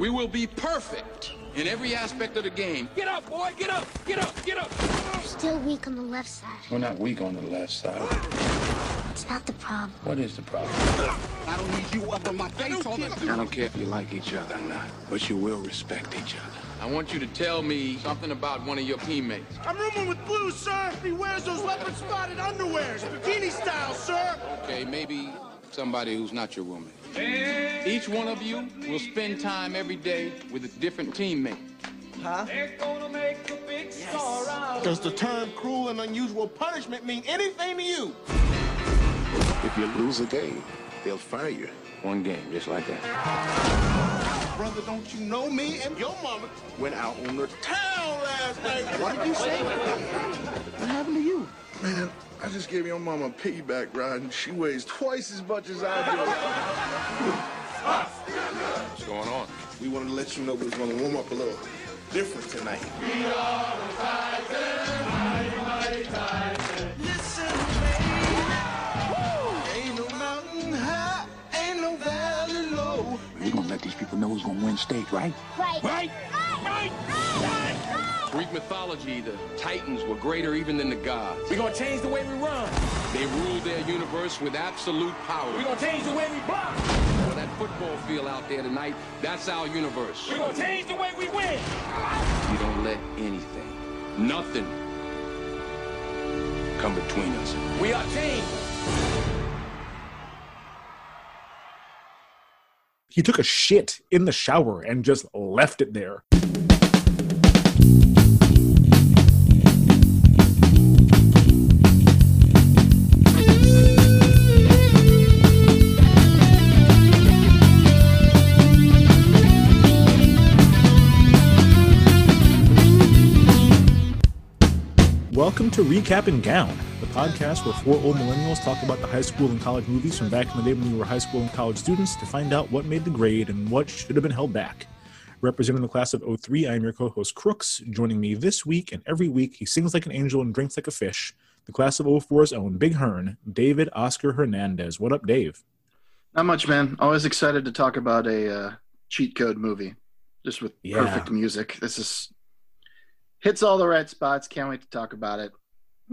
We will be perfect in every aspect of the game. Get up, boy! Get up! Get up! Get up! You're still weak on the left side. We're not weak on the left side. It's not the problem. What is the problem? I don't need you up in my face all the I don't care if you like each other or not, but you will respect each other. I want you to tell me something about one of your teammates. I'm rooming with Blue, sir. He wears those leopard spotted underwears, bikini style, sir. Okay, maybe somebody who's not your woman. Each one of you will spend time every day with a different teammate. Huh? Yes. Does the term cruel and unusual punishment mean anything to you? If you lose a game, they'll fire you. One game, just like that. Brother, don't you know me and your mama went out on the town last night? What did you say? What happened to you? Man, I just gave your mama a piggyback ride and she weighs twice as much as I do. What's going on? we wanted to let you know we was gonna warm up a little different tonight. Ain't no mountain high, ain't no valley low. We're gonna let these people know who's gonna win state, right? Right. right? Right. Right? Greek mythology, the Titans were greater even than the gods. We're gonna change the way we run. They ruled their universe with absolute power. We're gonna change the way we block. Well, that football field out there tonight, that's our universe. We're gonna change the way we win. We don't let anything, nothing, come between us. We are changed. He took a shit in the shower and just left it there. Welcome to Recap and Gown, the podcast where four old millennials talk about the high school and college movies from back in the day when we were high school and college students to find out what made the grade and what should have been held back. Representing the class of 03, I am your co host Crooks. Joining me this week and every week, he sings like an angel and drinks like a fish. The class of 04's own Big Hearn, David Oscar Hernandez. What up, Dave? Not much, man. Always excited to talk about a uh, cheat code movie, just with Yeah. perfect music. This is hits all the right spots. Can't wait to talk about it.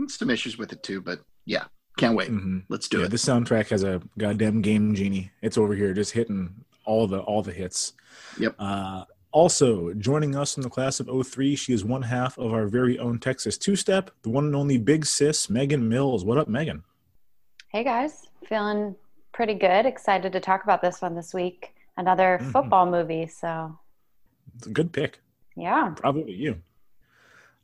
Some issues with it too, but yeah, can't wait. Mhm. Let's do yeah, it. this soundtrack has a goddamn game genie. It's over here, just hitting all the all the hits. Yep. Uh, also joining us in the class of 03, she is one half of our very own Texas two step, the one and only big sis, Megan Mills. What up, Megan? Hey guys, feeling pretty good. Excited to talk about this one this week. Another Mhm. football movie. So, It's a good pick. yeah. Bravo to you.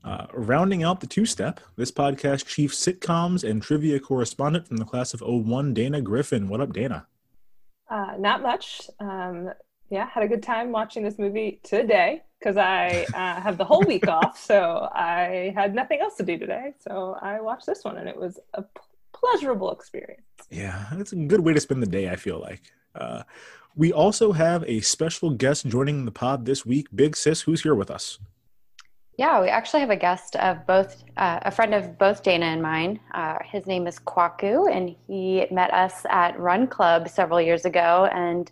Uh, rounding out the two step, this podcast chief sitcoms and trivia correspondent from the class of 01, Dana Griffin. What up, Dana? Uh, not much. Um, yeah, had a good time watching this movie today because I uh, have the whole week off, so I had nothing else to do today. So I watched this one, and it was a pleasurable experience. Yeah, it's a good way to spend the day, I feel like. Uh, we also have a special guest joining the pod this week. Big Sis, who's here with us? Yeah, we actually have a guest of both, uh, a friend of both Dana and mine. Uh, his name is Kwaku, and he met us at Run Club several years ago. And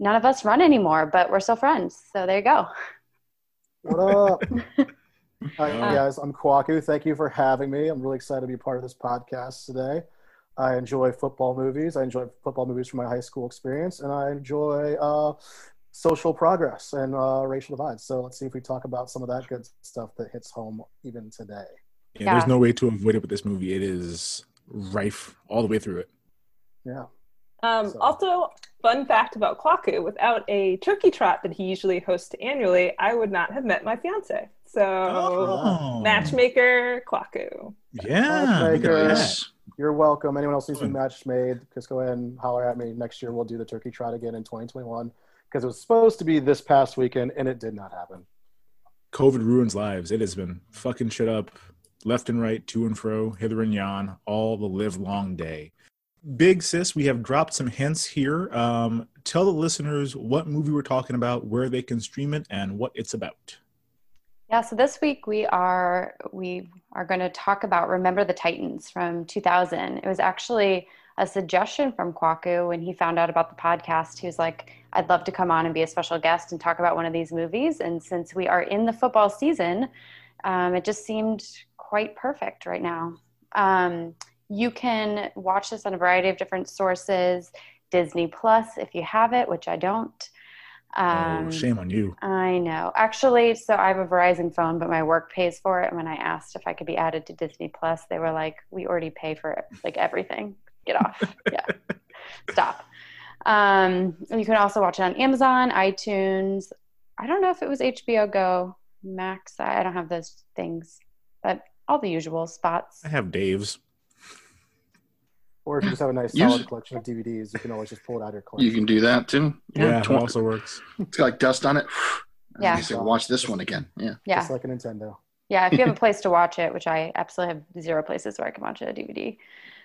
none of us run anymore, but we're still friends. So there you go. What up? Hi, Yeah. guys. I'm Kwaku. Thank you for having me. I'm really excited to be part of this podcast today. I enjoy football movies. I enjoy football movies from my high school experience, and I enjoy uh, social progress and uh, racial divides. So let's see if we talk about some of that good stuff that hits home even today. Yeah, Yeah. There's no way to avoid it with this movie. It is rife all the way through it. Yeah. Um, So- Also, fun fact about Kwaku: without a turkey trot that he usually hosts annually, I would not have met my fiance. So, Oh. matchmaker Kwaku. Yeah. look Matchmaker. that. You're welcome. Anyone else needs to be Fun. match made, just go ahead and holler at me. Next year, we'll do the turkey trot again in 2021 because it was supposed to be this past weekend, and it did not happen. COVID ruins lives. It has been fucking shit up left and right, to and fro, hither and yon, all the live long day. Big sis, we have dropped some hints here. Um, tell the listeners what movie we're talking about, where they can stream it, and what it's about. Yeah, so this week we are we are going to talk about Remember the Titans from 2000. It was actually a suggestion from Kwaku when he found out about the podcast. He was like, I'd love to come on and be a special guest and talk about one of these movies. And since we are in the football season, um, it just seemed quite perfect right now. Um, you can watch this on a variety of different sources. Disney Plus, if you have it, which I don't. Um, oh, shame on you. I know. Actually, so I have a Verizon phone, but my work pays for it. And when I asked if I could be added to Disney Plus, they were like, "We already pay for it, like everything. Get off. yeah, stop." Um, you can also watch it on Amazon, iTunes. I don't know if it was HBO Go, Max. I don't have those things, but all the usual spots. I have Dave's. Or if you just have a nice Use- solid collection of DVDs, you can always just pull it out of your collection. You can do that too. Yeah, it also works. It's got like dust on it. Yeah. You can watch this one again. Yeah. Yeah, Just like a Nintendo. yeah. If you have a place to watch it, which I absolutely have zero places where I can watch a DVD.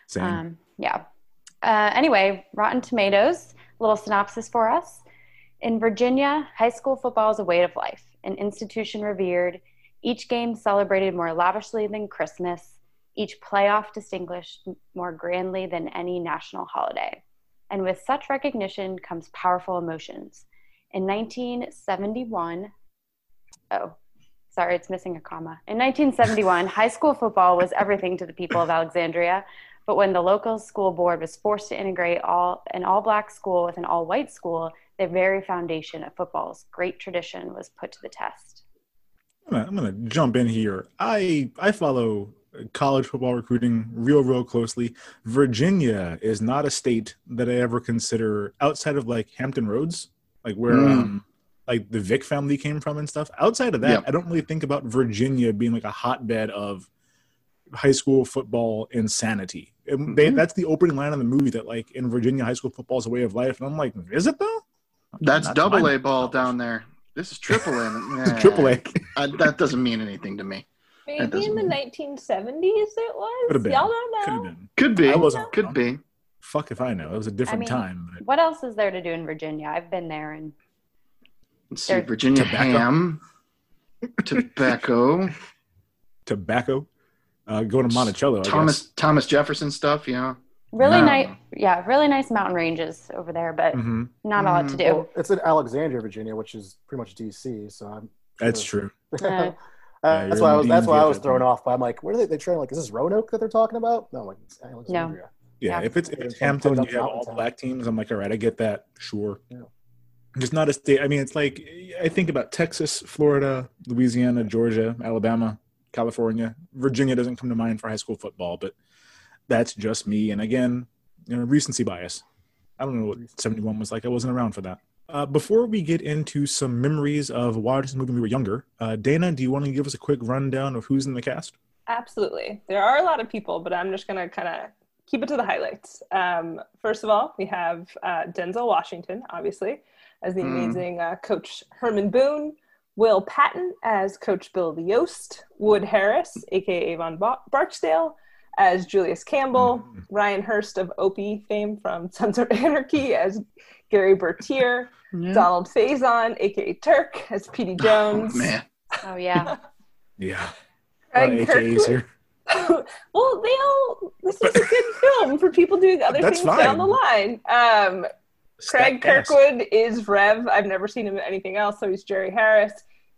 Same. Um, yeah. Uh, anyway, Rotten Tomatoes, little synopsis for us. In Virginia, high school football is a way of life, an institution revered, each game celebrated more lavishly than Christmas, each playoff distinguished more grandly than any national holiday. And with such recognition comes powerful emotions. In 1971, oh, sorry, it's missing a comma. In 1971, high school football was everything to the people of Alexandria. But when the local school board was forced to integrate all an all-black school with an all-white school, the very foundation of football's great tradition was put to the test. I'm gonna, I'm gonna jump in here. I I follow college football recruiting real real closely. Virginia is not a state that I ever consider outside of like Hampton Roads, like where Mm. um like the Vick family came from and stuff. Outside of that, Yep. I don't really think about Virginia being like a hotbed of high school football insanity. And they, Mhm. that's the opening line of the movie that like in Virginia high school football is a way of life, and I'm like, is it though? That's Not double. A ball down there. This is triple A. Nah, Triple A. that doesn't mean anything to me. Maybe in the mean- 1970s it was. Could have been. Y'all don't know. Could have been. Could be. I wasn't Could be. Fuck if I know. It was a different mean- time. But What else is there to do in Virginia? I've been there and Let's see. Virginia Tobacco. ham. Tobacco. tobacco. Uh, going to Monticello. I Thomas guess. Thomas Jefferson stuff. Yeah. really No. nice yeah, really nice mountain ranges over there, but hmm not a lot to do. Well, it's in Alexandria, Virginia, which is pretty much DC. So I'm. That's sure- true. Uh, you're that's why I was. That's why I was thrown off. But I'm like, where are they? They trying like, is this Roanoke that they're talking about? No, I'm like it's Alexandria. Yeah, Yeah. if it's, if It's it's Hampton, Plymouth you have all black teams. I'm like, all right, I get that. Sure. Yeah. Just not a state. I mean, it's like I think about Texas, Florida, Louisiana, Georgia, Alabama, California. Virginia doesn't come to mind for high school football, but that's just me. And again, you know, recency bias. I don't know what 71 was like. I wasn't around for that. Uh, before we get into some memories of watching this movie when we were younger, uh, Dana, do you want to give us a quick rundown of who's in the cast? Absolutely. There are a lot of people, but I'm just going to kind of keep it to the highlights. Um, first of all, we have uh, Denzel Washington, obviously, as the Hmm. amazing uh, coach Herman Boone, Will Patton as Coach Bill the Yoast, Wood Harris, aka Von Bar- Barksdale, as Julius Campbell, Mhm. Ryan Hurst of Opie fame from Sons of Anarchy as Gary Bertier, Yeah. Donald Faison, aka Turk, as Petey Jones. Oh, man. oh yeah. Yeah. A lot of Craig AKAs Kirkwood- here. well, they all. This is a good film for people doing other That's things down the line. Um, Craig Stacked cast. Kirkwood is Rev. I've never seen him in anything else, so he's Jerry Harris.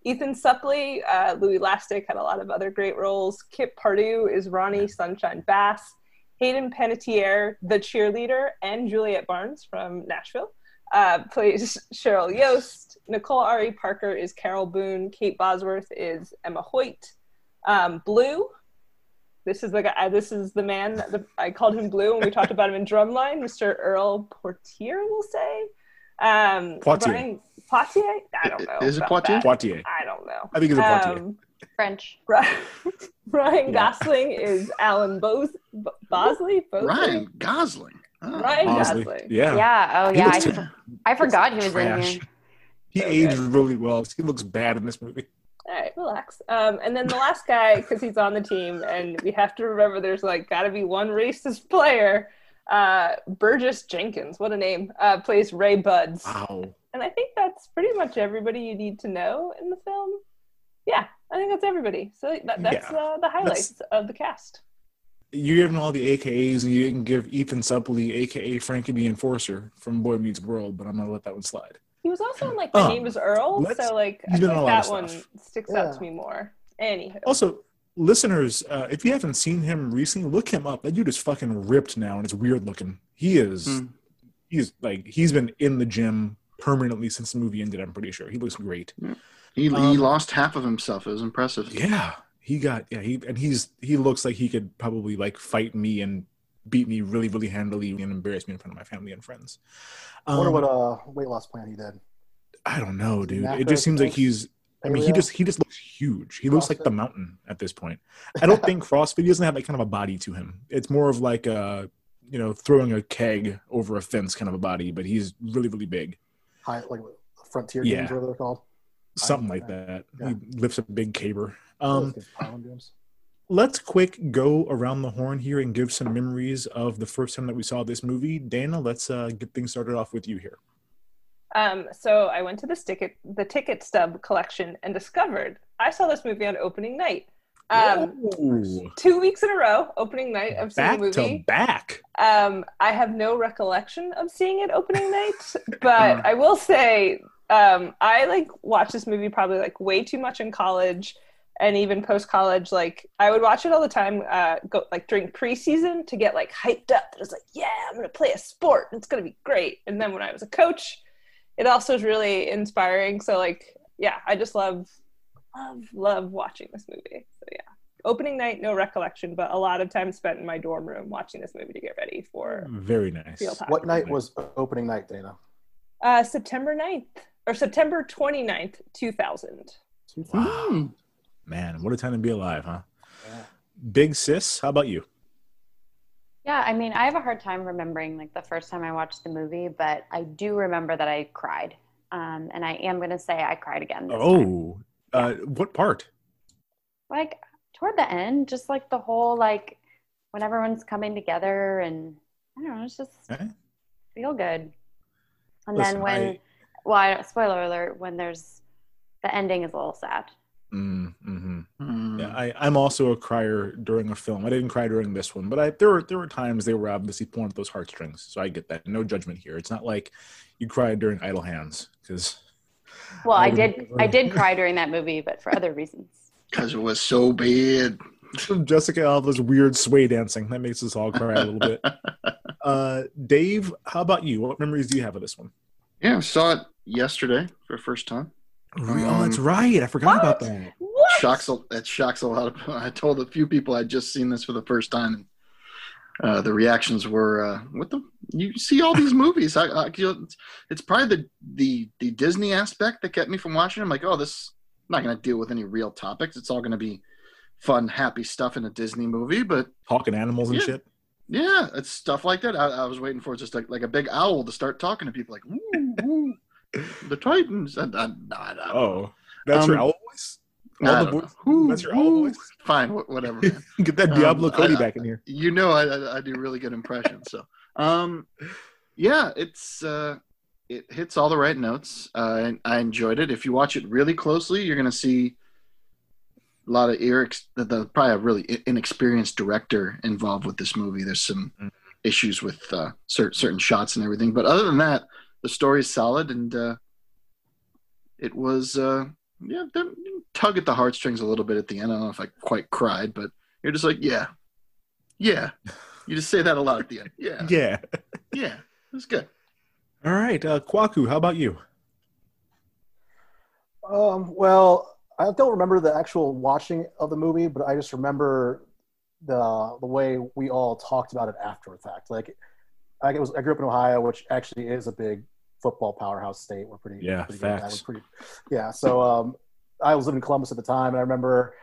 Ethan Suplee, uh, Louie Lastik had a lot of other great roles. Kip Pardue is Ronnie Sunshine Bass. Hayden Panettiere, the cheerleader, and Juliet Barnes from Nashville uh, plays Cheryl Yoast. Nicole Ari Parker is Carol Boone. Kate Bosworth is Emma Hoyt. Um, Blue, this is the guy. uh, This is the man. That the, I called him Blue when we talked about him in Drumline. Mr. Earl Portier, we'll say. Um, Poitier. Brian, Poitier. I don't know. Is it about Poitier? that. Poitier. I don't know. I think it's a Poitier. Um, French. Ryan, Ryan Yeah. Gosling is Alan Bos- B- Bosley. Bosley? Ryan Gosling. Oh. Ryan Bosley. Gosling. Yeah. Yeah. Oh yeah. looks I, I forgot he was in here. He Okay. aged really well. He looks bad in this movie. All right, relax. Um, and then the last guy, because he's on the team, and we have to remember there's like got to be one racist player. Uh, Burgess Jenkins, what a name, uh, plays Ray Budds. Wow. And I think that's pretty much everybody you need to know in the film. Yeah, I think that's everybody. So that, that's Yeah. uh, the highlights of the cast. You're giving all the AKAs and you didn't give Ethan Suplee, aka Frankie the Enforcer from Boy Meets World, but I'm gonna let that one slide. He was also in like My Oh, Name Is Earl, so like I think in a lot of that one sticks Yeah. out to me more. Anywho, Also, listeners, uh, if you haven't seen him recently, look him up. That dude is fucking ripped now, and it's weird looking. He is. Hmm. He's like he's been in the gym permanently since the movie ended. I'm pretty sure he looks great. He, he Um, lost half of himself. It was impressive. Yeah, he got yeah. He and he's he looks like he could probably like fight me and beat me really really handily and embarrass me in front of my family and friends. I wonder Um, what uh weight loss plan he did. I don't know, dude. It just seems like he's. I mean, he just he just looks huge. He looks like the mountain at this point. I don't think CrossFit he doesn't have that kind of a body to him. It's more of like a you know throwing a keg over a fence kind of a body, but he's really really big, High like frontier Yeah. games, whatever they're called. something like that. Yeah. He lifts a big caber. Um, kids pound games. let's quick go around the horn here and give some memories of the first time that we saw this movie. Dana, let's uh, get things started off with you here. um, so I went to the ticket the ticket stub collection and discovered I saw this movie on opening night. Um, two weeks in a row, opening night of seeing back the movie. to back. Um, I have no recollection of seeing it opening night, but I will say um, I like watched this movie probably like way too much in college and even post college. Like I would watch it all the time, uh, go like during preseason to get like hyped up. It was like, yeah, I'm gonna play a sport. and It's gonna be great. And then when I was a coach, it also is really inspiring. So like, yeah, I just love, love, love watching this movie. So yeah. Opening night, no recollection, but a lot of time spent in my dorm room watching this movie to get ready for Very nice. Field hockey. What night was opening night, Dana? Uh, September 9th or September 29th, 2000. Wow. Man, what a time to be alive, huh? Big sis, how about you? Yeah, I mean, I have a hard time remembering like the first time I watched the movie, but I do remember that I cried. Um, and I am going to say I cried again. This time. Oh, uh, what part? Like toward the end, just like the whole like when everyone's coming together and I don't know, it's just Okay. feel good. And Listen, then when, I- well, I, spoiler alert, when there's the ending is a little sad. Mm, hmm Hmm. Yeah, I, I'm also a crier during a film. I didn't cry during this one, but I there were there were times they were obviously pulling at those heartstrings. So I get that. No judgment here. It's not like you cried during Idle Hands because Well, I I did, I did cry during that movie, but for other reasons. Because it was so bad. Jessica Alba's weird sway dancing that makes us all cry a little bit. Uh, Dave, how about you? What memories do you have of this one? Yeah, I saw it yesterday for the first time. oh, that's Um, right. I forgot about that. What? Shocks a, that shocks a lot of. I told a few people I'd just seen this for the first time, and uh, the reactions were, uh, "What the? You see all these movies? I, I, it's, it's probably the the the Disney aspect that kept me from watching. I'm like, oh, this I'm not going to deal with any real topics. It's all going to be fun, happy stuff in a Disney movie. But Talking animals and Yeah. shit. yeah, it's stuff like that. I, I was waiting for just like, like a big owl to start talking to people, like, ooh, ooh, the Titans. And, I, I, Oh, that's your Um, owl voice. All the don't voice- know. Ooh, that's your owl voice? Fine, wh- whatever. Man. Get that Um, Diablo Cody I- back in here. you know I do really good impressions so um yeah it's uh it hits all the right notes. Uh and i enjoyed it. If you watch it really closely you're gonna see a lot of erex the, the probably a really inexperienced director involved with this movie. There's some Mm. issues with uh certain certain shots and everything. But other than that the story is solid and uh it was uh yeah tug at the heartstrings a little bit at the end. I don't know if i quite cried but you're just like yeah. Yeah. You just say that a lot at the end. Yeah. Yeah. yeah. It was good All right, uh, Kwaku, how about you? Um, well, I don't remember the actual watching of the movie, but I just remember the the way we all talked about it after the fact. Like, I was I grew up in Ohio, which actually is a big football powerhouse state. We're pretty Yeah, pretty good at that. facts. Pretty, yeah. So um, I was living in Columbus at the time, and I remember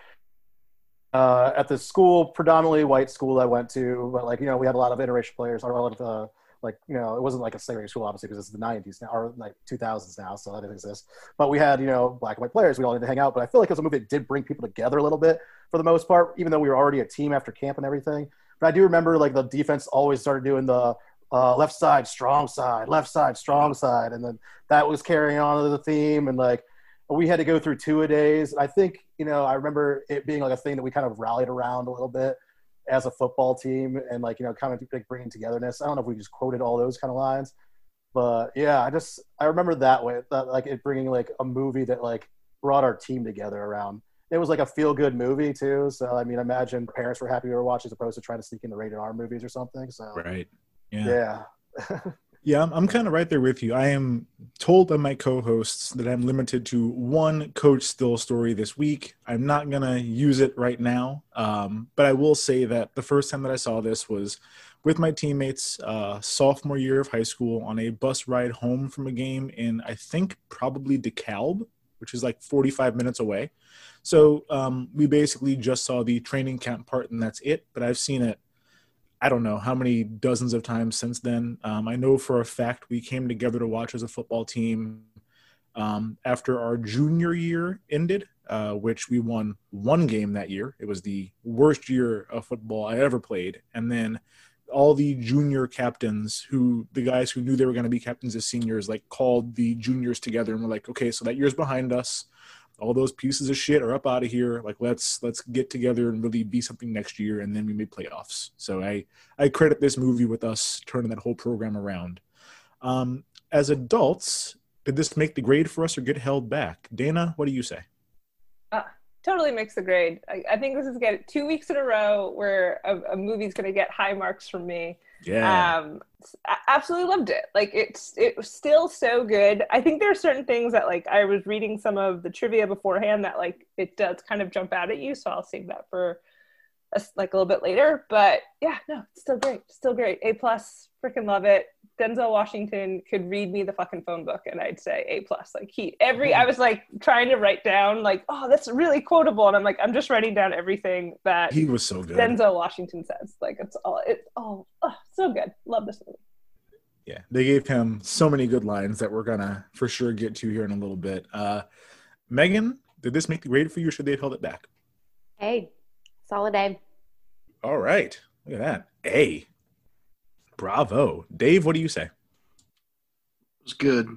uh, at the school, predominantly white school I went to, but like you know we had a lot of interracial players, a lot of uh, like you know it wasn't like a segregated school obviously because it's the 90s now or like 2000s now, so that didn't exist. But we had you know black and white players. We all had to hang out. But I feel like it was a movie that did bring people together a little bit for the most part, even though we were already a team after camp and everything. But I do remember like the defense always started doing the uh, left side, strong side, left side, strong side, and then that was carrying on to the theme and like we had to go through two a days. And I think, you know, I remember it being like a thing that we kind of rallied around a little bit as a football team and like, you know, kind of like bringing togetherness. I don't know if we just quoted all those kind of lines, But yeah, I just I remember that way, that, like it bringing like a movie that like brought our team together around. It was like a feel good movie too. So I mean, imagine parents were happy we were watching as opposed to trying to sneak in the rated R movies or something. So Right. Yeah. yeah. Yeah, I'm, I'm kind of right there with you. I am told by my co-hosts that I'm limited to one Coach Still story this week. I'm not gonna use it right now, um, but I will say that the first time that I saw this was with my teammates, uh, sophomore year of high school, on a bus ride home from a game in I think probably DeKalb, which is like 45 minutes away. So um, we basically just saw the training camp part, and that's it. But I've seen it I don't know how many dozens of times since then. Um, I know for a fact we came together to watch as a football team um, after our junior year ended, uh, which we won one game that year. It was the worst year of football I ever played. And then all the junior captains who the guys who knew they were going to be captains as seniors like called the juniors together and were like okay so that year's behind us all those pieces of shit are up out of here. Like let's let's get together and really be something next year and then we made playoffs. So i i credit this movie with us turning that whole program around. Um as adults did this make the grade for us or get held back? Dana what do you say? Uh, totally makes the grade. I, I think this is get two weeks in a row where a, a movie's going to get high marks from me. Yeah Um, absolutely loved it. Like it's it was still so good. I think there are certain things that like I was reading some of the trivia beforehand that like it does kind of jump out at you. So I'll save that for us like a little bit later. But yeah, no, it's still great. Still great. A plus. Freaking love it. Denzel Washington could read me the fucking phone book and I'd say A plus. Like he every I was like trying to write down like, oh, that's really quotable. And I'm like, I'm just writing down everything that he was so good Denzel Washington says. Like it's all it's all oh, so good. Love this movie. yeah they gave him so many good lines that we're gonna for sure get to here in a little bit uh megan did this make the grade for you or should they have held it back Hey, solid A. all right look at that a bravo dave what do you say It was good.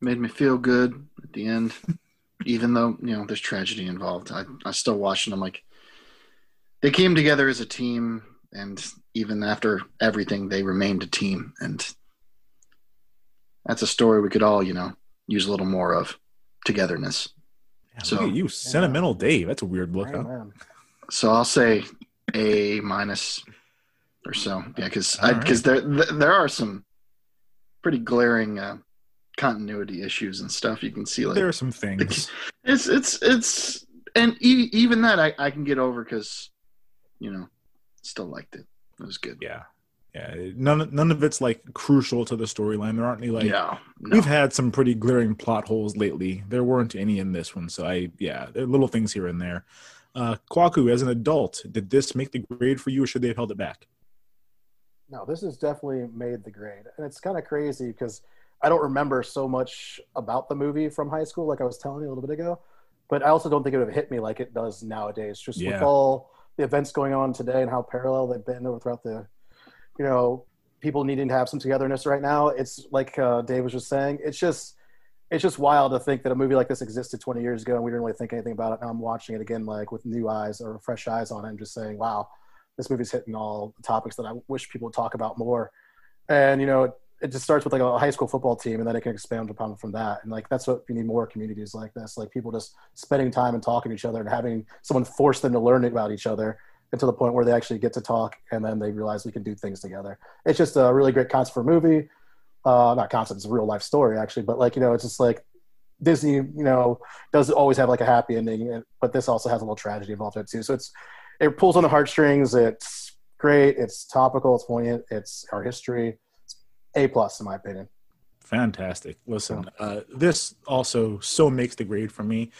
Made me feel good at the end, even though you know there's tragedy involved. I I still watching them like they came together as a team, and even after everything, they remained a team, and that's a story we could all you know use a little more of togetherness. Yeah, So- look at you sentimental dave that's a weird look Right, huh? So I'll say a minus or so. Yeah, because All right. because there th- there are some pretty glaring uh, continuity issues and stuff. You can see like there are some things it's it's it's and e- even that I, I can get over because you know still liked it. It was good. yeah yeah none, none of it's like crucial to the storyline there aren't any like yeah, no. we've had some pretty glaring plot holes lately there weren't any in this one so i yeah there are little things here and there uh kwaku as an adult did this make the grade for you or should they have held it back No, this has definitely made the grade, and it's kind of crazy because I don't remember so much about the movie from high school, like I was telling you a little bit ago. But I also don't think it would have hit me like it does nowadays, just with all the events going on today and how parallel they've been over throughout the, you know, people needing to have some togetherness right now. It's like uh, Dave was just saying. It's just, it's just wild to think that a movie like this existed 20 years ago and we didn't really think anything about it. Now I'm watching it again, like with new eyes or fresh eyes on it, and just saying, wow, this movie's hitting all the topics that I wish people would talk about more. And you know, it, it just starts with like a high school football team, and then it can expand upon from that. And like that's what we need more communities like this, like people just spending time and talking to each other and having someone force them to learn about each other until the point where they actually get to talk and then they realize we can do things together. It's just a really great concept for a movie. Uh, not concept, it's a real life story actually, but like you know, it's just like Disney, you know, does always have like a happy ending, but this also has a little tragedy involved in it too. So it's it pulls on the heartstrings. It's great. It's topical. It's poignant. It's our history. It's a plus in my opinion. Fantastic. Listen, uh, this also so makes the grade for me.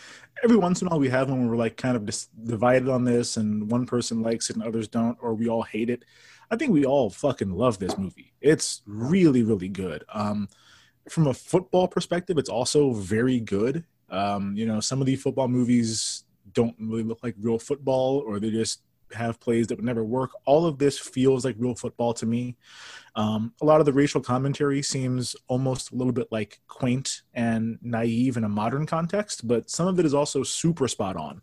Every once in a while, we have when we're like kind of dis- divided on this, and one person likes it and others don't, or we all hate it. I think we all fucking love this movie. It's really, really good. Um, from a football perspective, it's also very good. Um, you know, some of the football movies don't really look like real football, or they just have plays that would never work. All of this feels like real football to me. Um, a lot of the racial commentary seems almost a little bit like quaint and naive in a modern context, but some of it is also super spot on.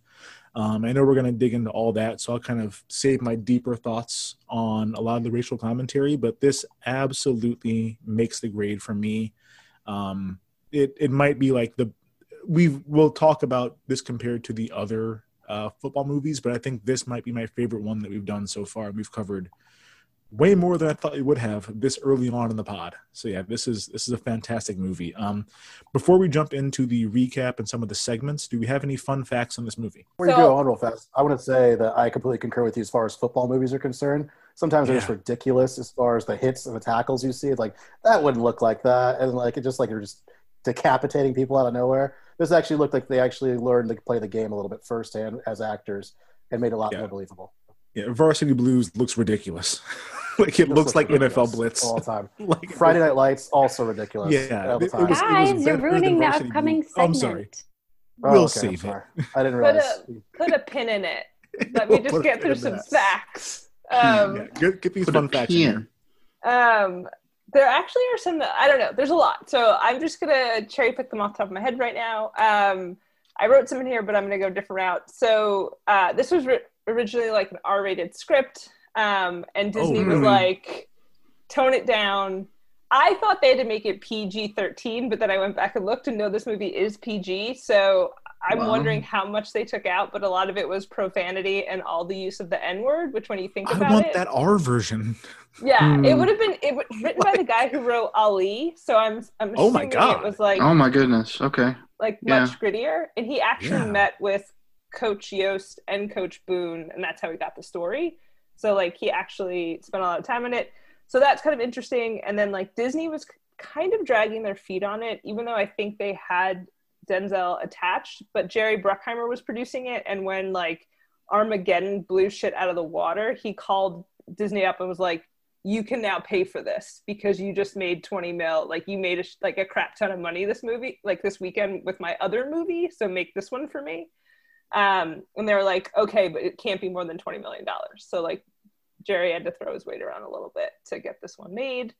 Um, I know we're going to dig into all that, so I'll kind of save my deeper thoughts on a lot of the racial commentary. But this absolutely makes the grade for me. Um, it it might be like the we will talk about this compared to the other uh, football movies, but I think this might be my favorite one that we've done so far. We've covered way more than I thought we would have this early on in the pod. So yeah, this is this is a fantastic movie. Um, before we jump into the recap and some of the segments, do we have any fun facts on this movie? Before you go on real fast, I want to say that I completely concur with you as far as football movies are concerned. Sometimes they're just ridiculous as far as the hits and the tackles you see. It's like that wouldn't look like that, and like it just like you're just decapitating people out of nowhere. This actually looked like they actually learned to play the game a little bit firsthand as actors and made it a lot Yeah. more believable. Yeah, Varsity Blues looks ridiculous. like it This looks like NFL Blitz. all the time. Like- Friday Night Lights also ridiculous. Yeah, all the it- it was- Guys, you're ruining than the upcoming Blues. Oh, I'm sorry. Oh, we'll okay, I'm save it. I didn't Put realize. a put a pin in it. Let me just put a get pin through some that. facts. Um, Yeah, get, get these Put fun facts in here. Um, there actually are some. that, I don't know. There's a lot, so I'm just gonna cherry pick them off the top of my head right now. Um, I wrote some in here, but I'm gonna go a different route. So uh, this was ri- originally like an R-rated script, um, and Disney was really? like, tone it down. I thought they had to make it PG-13, but then I went back and looked and no, this movie is PG. So I'm Wow. wondering how much they took out, but a lot of it was profanity and all the use of the N-word. Which, when you think about it. I want it, that R version. Yeah, it Hmm. would have been it was written by the guy who wrote Ali, so I'm I'm Oh my assuming God. it was like Oh my goodness. Okay. like yeah. much grittier. And he actually Yeah. met with Coach Yoast and Coach Boone, and that's how he got the story. So like he actually spent a lot of time on it. So that's kind of interesting. And then like Disney was kind of dragging their feet on it, even though I think they had Denzel attached, but Jerry Bruckheimer was producing it. And when like Armageddon blew shit out of the water, he called Disney up and was like, "You can now pay for this because you just made 20 mil. Like you made a like a crap ton of money this movie, like this weekend with my other movie. So make this one for me." Um, and they were like, "Okay, but it can't be more than 20 million dollars." So like Jerry had to throw his weight around a little bit to get this one made.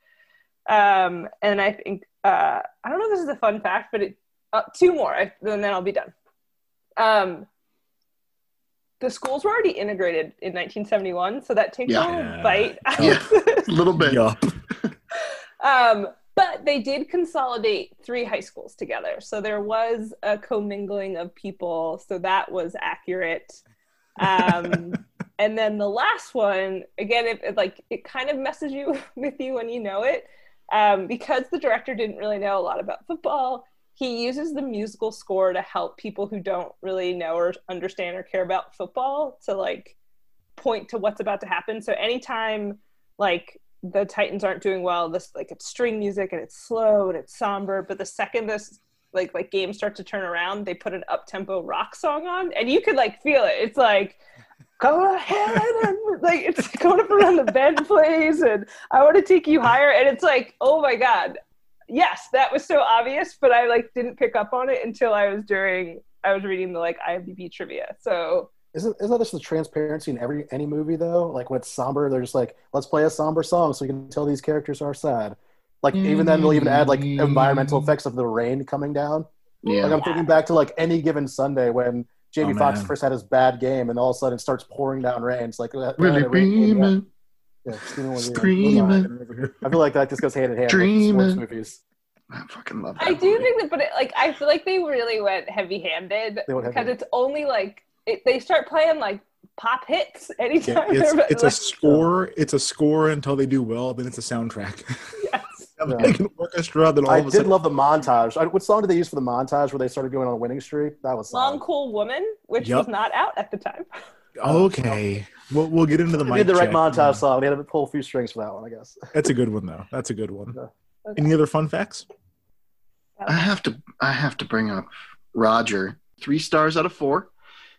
Um, and I think uh, I don't know if this is a fun fact, but it, uh, two more, I, and then I'll be done. Um, the schools were already integrated in 1971, so that takes Yeah. a little bite. out. Yeah. A little bit. Yup. Um, but they did consolidate three high schools together, so there was a commingling of people, so that was accurate. Um, and then the last one, again, it, it like it kind of messes you with you when you know it, um, because the director didn't really know a lot about football. He uses the musical score to help people who don't really know or understand or care about football to like point to what's about to happen. So anytime like the Titans aren't doing well, this like it's string music and it's slow and it's somber, but the second this like like games start to turn around, they put an up tempo rock song on and you could like feel it. It's like go ahead and like it's going up around the bed plays and I want to take you higher and it's like oh my god yes that was so obvious but I like didn't pick up on it until I was during I was reading the like IMDb trivia so Isn't isn't that just the transparency in every any movie though? Like when it's somber, they're just like, let's play a somber song so we can tell these characters are sad. Like even then they'll even add like environmental mm. effects of the rain coming down. Yeah. Like I'm thinking back to like any given Sunday when Jamie Oh, Foxx man. first had his bad game and all of a sudden it starts pouring down rain. It's like that- Really that rain- yeah. dreaming. Yeah, Stephen Williams. Screaming. I feel like that just goes hand in hand with Dreaming. sports movies. I fucking love that. I do movie. think that, but it, like I feel like they really went heavy-handed because it's only like it, they start playing like pop hits Yeah, anytime. it's, they're, a like, score. It's a score until they do well. Then it's a soundtrack. yes. like an orchestra. Then all I of a did sudden, love the montage. I, what song did they use for the montage where they started going on a winning streak? That was Long solid. Cool Woman, which Yup. was not out at the time. okay, we'll we'll get into the They mic did the right check. montage song. They had to pull a few strings for that one, I guess. That's a good one though. That's a good one. Yeah. Any other fun facts? I have to I have to bring up Roger. Three stars out of four.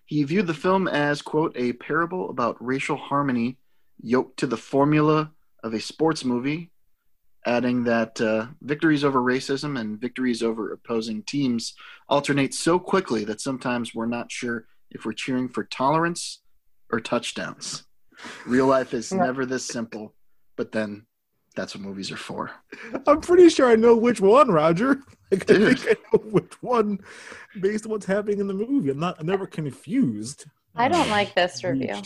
He viewed the film as quote a parable about racial harmony yoked to the formula of a sports movie, adding that uh, victories over racism and victories over opposing teams alternate so quickly that sometimes we're not sure if we're cheering for tolerance or touchdowns. Real life is never this simple, but then that's what movies are for. I'm pretty sure I know which one, Roger. Like, I think I know which one, based on what's happening in the movie. I'm not. I'm never confused. I don't like this review. Yeah,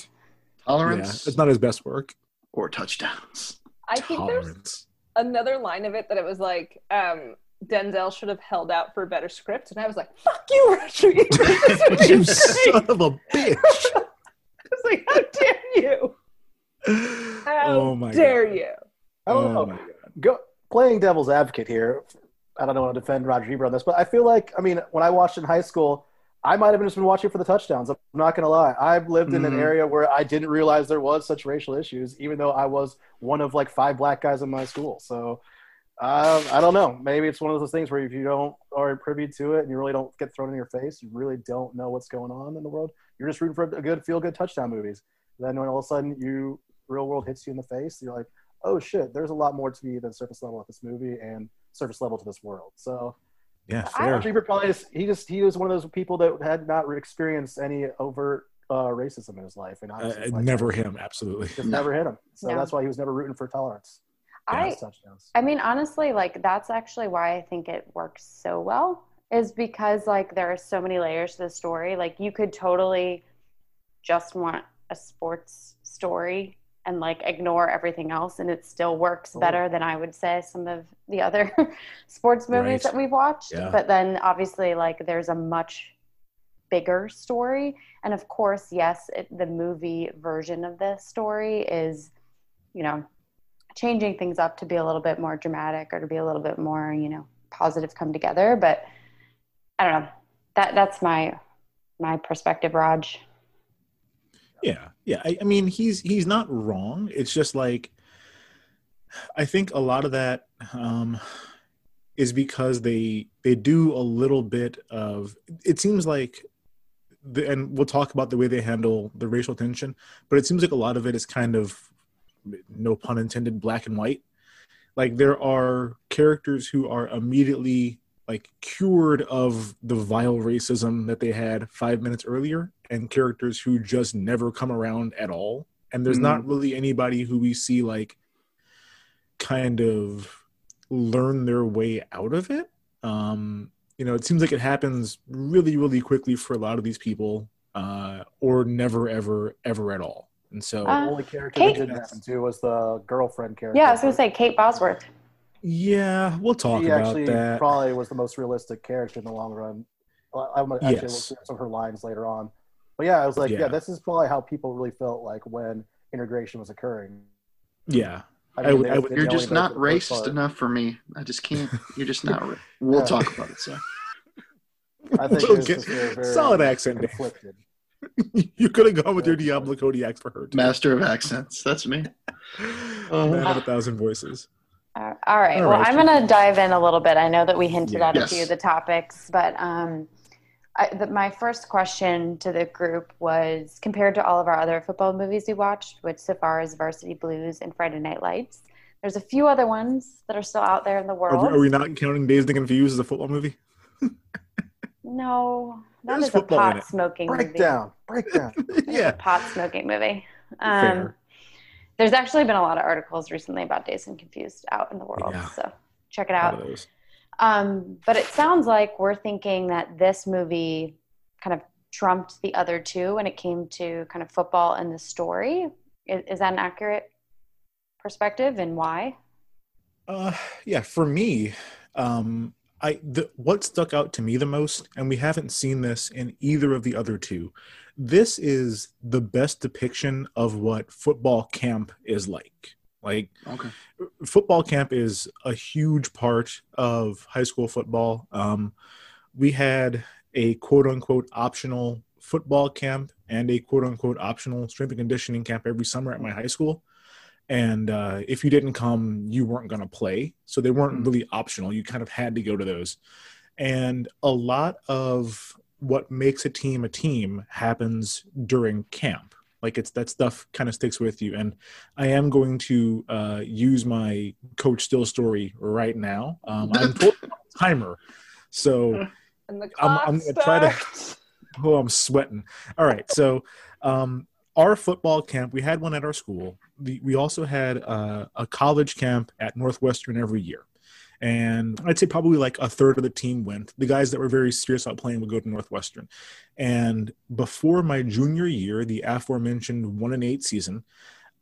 Tolerance it's not his best work. or touchdowns. I think there's another line of it that it was like um, Denzel should have held out for a better script, and I was like, "Fuck you, Rodriguez!" That's what you you son of a bitch. I was like, "How dare you? How oh my dare god. you?" I don't Oh know. my god. Go playing devil's advocate here. I don't know want to defend Roger Ebert on this, but I feel like I mean, when I watched in high school, I might have just been watching for the touchdowns. I'm not going to lie. I've lived in an Mhm. area where I didn't realize there was such racial issues, even though I was one of like five black guys in my school. So um, I don't know. Maybe it's one of those things where if you don't are privy to it and you really don't get thrown in your face, you really don't know what's going on in the world. You're just rooting for a good feel good touchdown movies. Then when all of a sudden you real world hits you in the face, you're like, oh shit, there's a lot more to me than surface level at this movie and surface level to this world. So Yeah, I fair. Roger Ebert probably just, he just he was one of those people that had not experienced any overt uh, racism in his life, and Uh, like- never him, absolutely. just never hit him. So No. that's why he was never rooting for tolerance. I. I mean, honestly, like that's actually why I think it works so well is because like there are so many layers to the story. Like you could totally just want a sports story and like ignore everything else and it still works Oh. better than I would say some of the other sports movies Right. that we've watched. Yeah. But then obviously like there's a much bigger story and of course, yes, it, the movie version of this story is you know changing things up to be a little bit more dramatic or to be a little bit more you know positive come together but i don't know that that's my my perspective raj Yeah, yeah. I, I mean, he's he's not wrong. It's just like I think a lot of that um, is because they they do a little bit of. It seems like, the, and we'll talk about the way they handle the racial tension, but it seems like a lot of it is kind of, no pun intended, black and white. Like there are characters who are immediately like cured of the vile racism that they had five minutes earlier and characters who just never come around at all. And there's not really anybody who we see like kind of learn their way out of it. Um you know it seems like it happens really really quickly for a lot of these people uh or never ever ever at all. And so Uh, the only character Kate- that didn't happen to was the girlfriend character. yeah i was gonna say kate bosworth yeah we'll talk She about actually that probably was the most realistic character in the long run. I'm gonna actually Yes. look through some of her lines later on. But yeah, I was like, yeah. Yeah. this is probably how people really felt like when integration was occurring. yeah I I would- I would- You're just not for racist part. enough for me. I just can't. You're just not. Ra- we'll Yeah. talk about it. So I think We'll get- just very, very solid accent, Dave. you could have gone with your diablo Cody for her too. master of accents. That's me. man of a uh-huh. thousand voices Uh, all right. All well, right. I'm going to dive in a little bit. I know that we hinted Yeah. at a few of the topics, but um, I, the, my first question to the group was compared to all of our other football movies we watched, which so far is Varsity Blues and Friday Night Lights. There's a few other ones that are still out there in the are world. we, are we not counting Dazed and Confused as a football movie no, that There's is a pot it. smoking movie. Breakdown, breakdown. yeah pot smoking movie. Um, Fair. There's actually been a lot of articles recently about Dazed and Confused out in the world, Yeah. so check it out. Um, but it sounds like we're thinking that this movie kind of trumped the other two when it came to kind of football and the story. Is, is that an accurate perspective, and why? Uh, yeah, for me, um, I the, what stuck out to me the most, and we haven't seen this in either of the other two. This is the best depiction of what football camp is like. Like Okay. football camp is a huge part of high school football. Um, we had a quote unquote optional football camp and a quote unquote optional strength and conditioning camp every summer at my high school. And uh, if you didn't come, you weren't going to play. So they weren't Mhm. really optional. You kind of had to go to those. And a lot of what makes a team a team happens during camp. Like it's that stuff kind of sticks with you. And I am going to uh, use my Coach Still story right now. Um, I'm told I'm on a timer. So I'm- I'm gonna try to-. Oh, I'm sweating. All right. So, um, our football camp, we had one at our school. The, we also had uh, a college camp at Northwestern every year. And I'd say probably like a third of the team went. The guys that were very serious about playing would go to Northwestern. And before my junior year, the aforementioned one and eight season,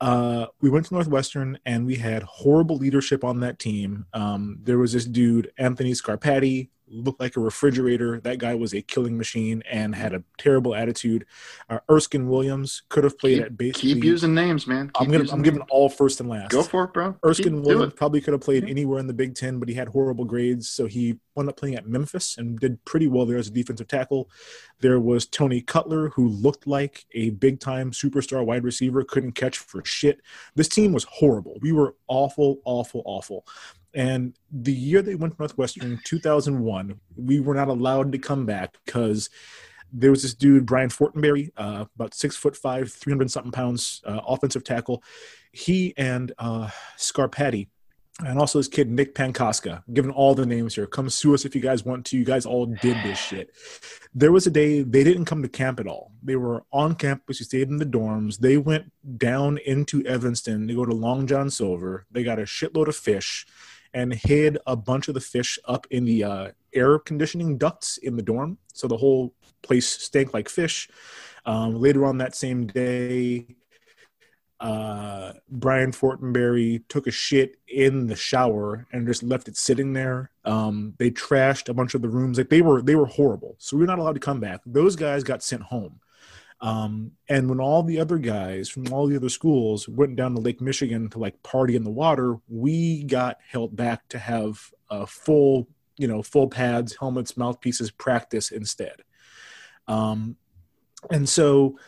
uh, we went to Northwestern and we had horrible leadership on that team. Um, there was this dude, Anthony Scarpati, looked like a refrigerator. That guy was a killing machine and had a terrible attitude. Uh, Erskine Williams could have played Keep- at basically. Keep using names, man. I'm gonna. I'm giving all first and last. Go for it, bro. Erskine Keep- Williams probably could have played anywhere in the Big Ten, but he had horrible grades, so he wound up playing at Memphis and did pretty well there as a defensive tackle. There was Tony Cutler, who looked like a big time superstar wide receiver, couldn't catch for shit. This team was horrible. We were awful, awful, awful. And the year they went to Northwestern, 2001, we were not allowed to come back because there was this dude, Brian Fortenberry, uh, about six foot five, 300 something pounds, uh, offensive tackle. He and uh, Scarpati, and also this kid, Nick Pankoska, given all the names here, come sue us if you guys want to. You guys all did this shit. There was a day they didn't come to camp at all. They were on campus. We stayed in the dorms. They went down into Evanston. They go to Long John Silver. They got a shitload of fish and hid a bunch of the fish up in the uh, air conditioning ducts in the dorm. So the whole place stank like fish. Um, later on that same day, uh, Brian Fortenberry took a shit in the shower and just left it sitting there. Um, they trashed a bunch of the rooms. Like they were they were horrible. So we were not allowed to come back. Those guys got sent home. Um, and when all the other guys from all the other schools went down to Lake Michigan to like party in the water, we got held back to have a full, you know, full pads, helmets, mouthpieces practice instead. Um, and so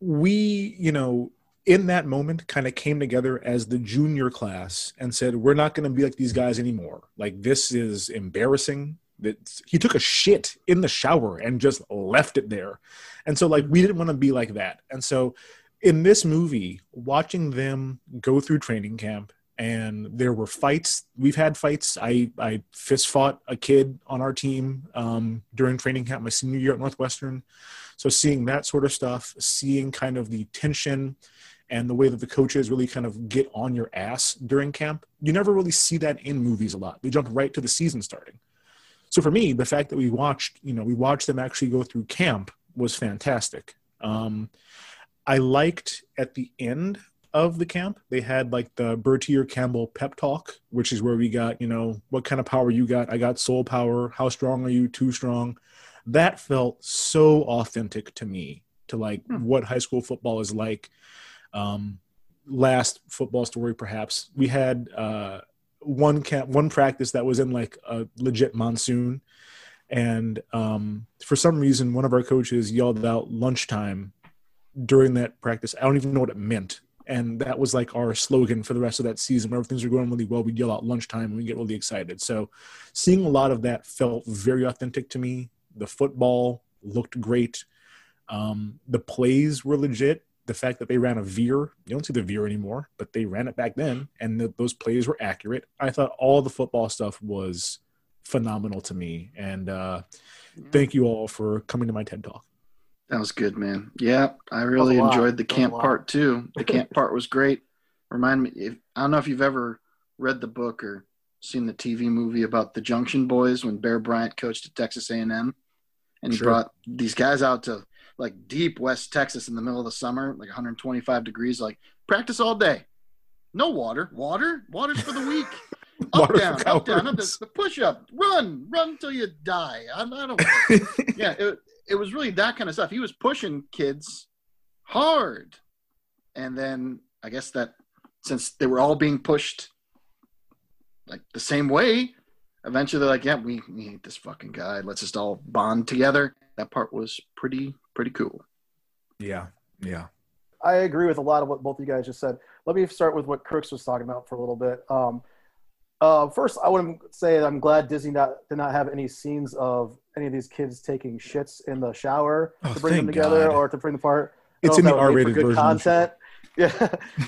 we, you know, in that moment kind of came together as the junior class and said, we're not going to be like these guys anymore. Like this is embarrassing. That he took a shit in the shower and just left it there. And so like we didn't want to be like that. And so in this movie, watching them go through training camp and there were fights. We've had fights. I I fist fought a kid on our team um, during training camp my senior year at Northwestern. So seeing that sort of stuff, seeing kind of the tension and the way that the coaches really kind of get on your ass during camp, you never really see that in movies a lot. They jump right to the season starting. So for me, the fact that we watched, you know, we watched them actually go through camp was fantastic. Um, I liked at the end of the camp, they had like the Bertier Campbell pep talk, which is where we got, you know, what kind of power you got. I got soul power. How strong are you? Too strong. That felt so authentic to me, to like what high school football is like. Um, last football story, perhaps we had uh, one camp, one practice that was in like a legit monsoon, and um, for some reason, one of our coaches yelled out lunchtime during that practice. I don't even know what it meant. And that was like our slogan for the rest of that season. Whenever things were going really well, we'd yell out lunchtime and we get really excited. So seeing a lot of that felt very authentic to me. The football looked great. Um, the plays were legit. The fact that they ran a veer, you don't see the veer anymore, but they ran it back then, and the, those plays were accurate. I thought all the football stuff was phenomenal to me. And uh, thank you all for coming to my TED Talk. That was good, man. Yeah, I really enjoyed the That was a camp part too. The camp part was great. Remind me, if, I don't know if you've ever read the book or seen the TV movie about the Junction Boys when Bear Bryant coached at Texas A&M, and he Sure. brought these guys out to like deep West Texas in the middle of the summer, like 125 degrees, like practice all day. No water, water, water's for the weak. Up down, up down, up cowards. the, push up, run, run until you die. I, I don't. yeah, it, it was really that kind of stuff. He was pushing kids hard, and then I guess that since they were all being pushed like the same way, eventually they're like, "Yeah, we, we hate this fucking guy. Let's just all bond together." That part was pretty pretty cool. Yeah, yeah. I agree with a lot of what both of you guys just said. Let me start with what Crooks was talking about for a little bit. Um, uh, first, I want to say that I'm glad Disney not, did not have any scenes of any of these kids taking shits in the shower Oh, to bring them together God. or to bring them apart. It's don't in the if that would R-rated good version content. Yeah,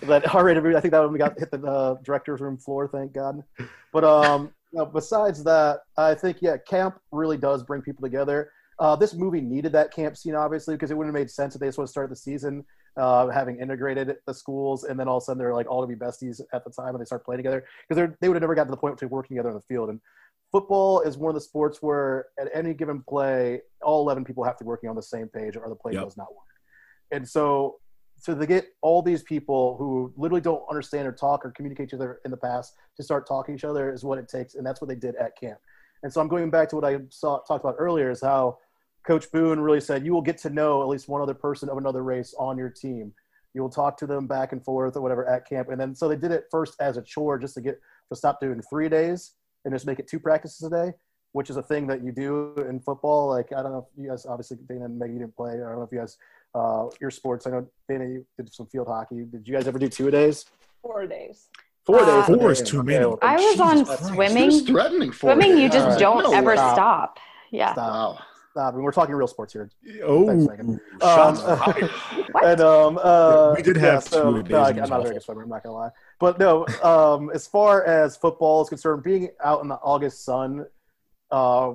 that R-rated version. I think that one we got hit the uh, director's room floor. Thank God. But um, you know, besides that, I think yeah, camp really does bring people together. Uh, this movie needed that camp scene, obviously, because it wouldn't have made sense if they just want to start the season uh, having integrated the schools, and then all of a sudden they're like all to be besties at the time and they start playing together, because they would have never got to the point of working together on the field. And football is one of the sports where at any given play, all 11 people have to be working on the same page, or the play Yep. does not work. And so, so to get all these people who literally don't understand or talk or communicate to each other in the past to start talking to each other is what it takes, and that's what they did at camp. And so I'm going back to what I saw talked about earlier is how Coach Boone really said you will get to know at least one other person of another race on your team. You will talk to them back and forth or whatever at camp, and then so they did it first as a chore just to get to stop doing three days and just make it two practices a day, which is a thing that you do in football. Like I don't know if you guys obviously Dana and Maggie didn't play. I don't know if you guys uh, your sports. I know Dana you did some field hockey. Did you guys ever do two a days? Four days. Four Uh, days. Four is Okay, too okay, many. well, I was on Christ. swimming. She was threatening for Swimming, you just All right. don't No ever way. stop. Yeah. Stop. Wow. Stop. I mean, we're talking real sports here. Oh, Thanks, shots Um, fired. and um, uh, We did yeah, have so, two days no, I, I'm was not a very good swimmer. I'm not gonna lie. But no, um, as far as football is concerned, being out in the August sun uh,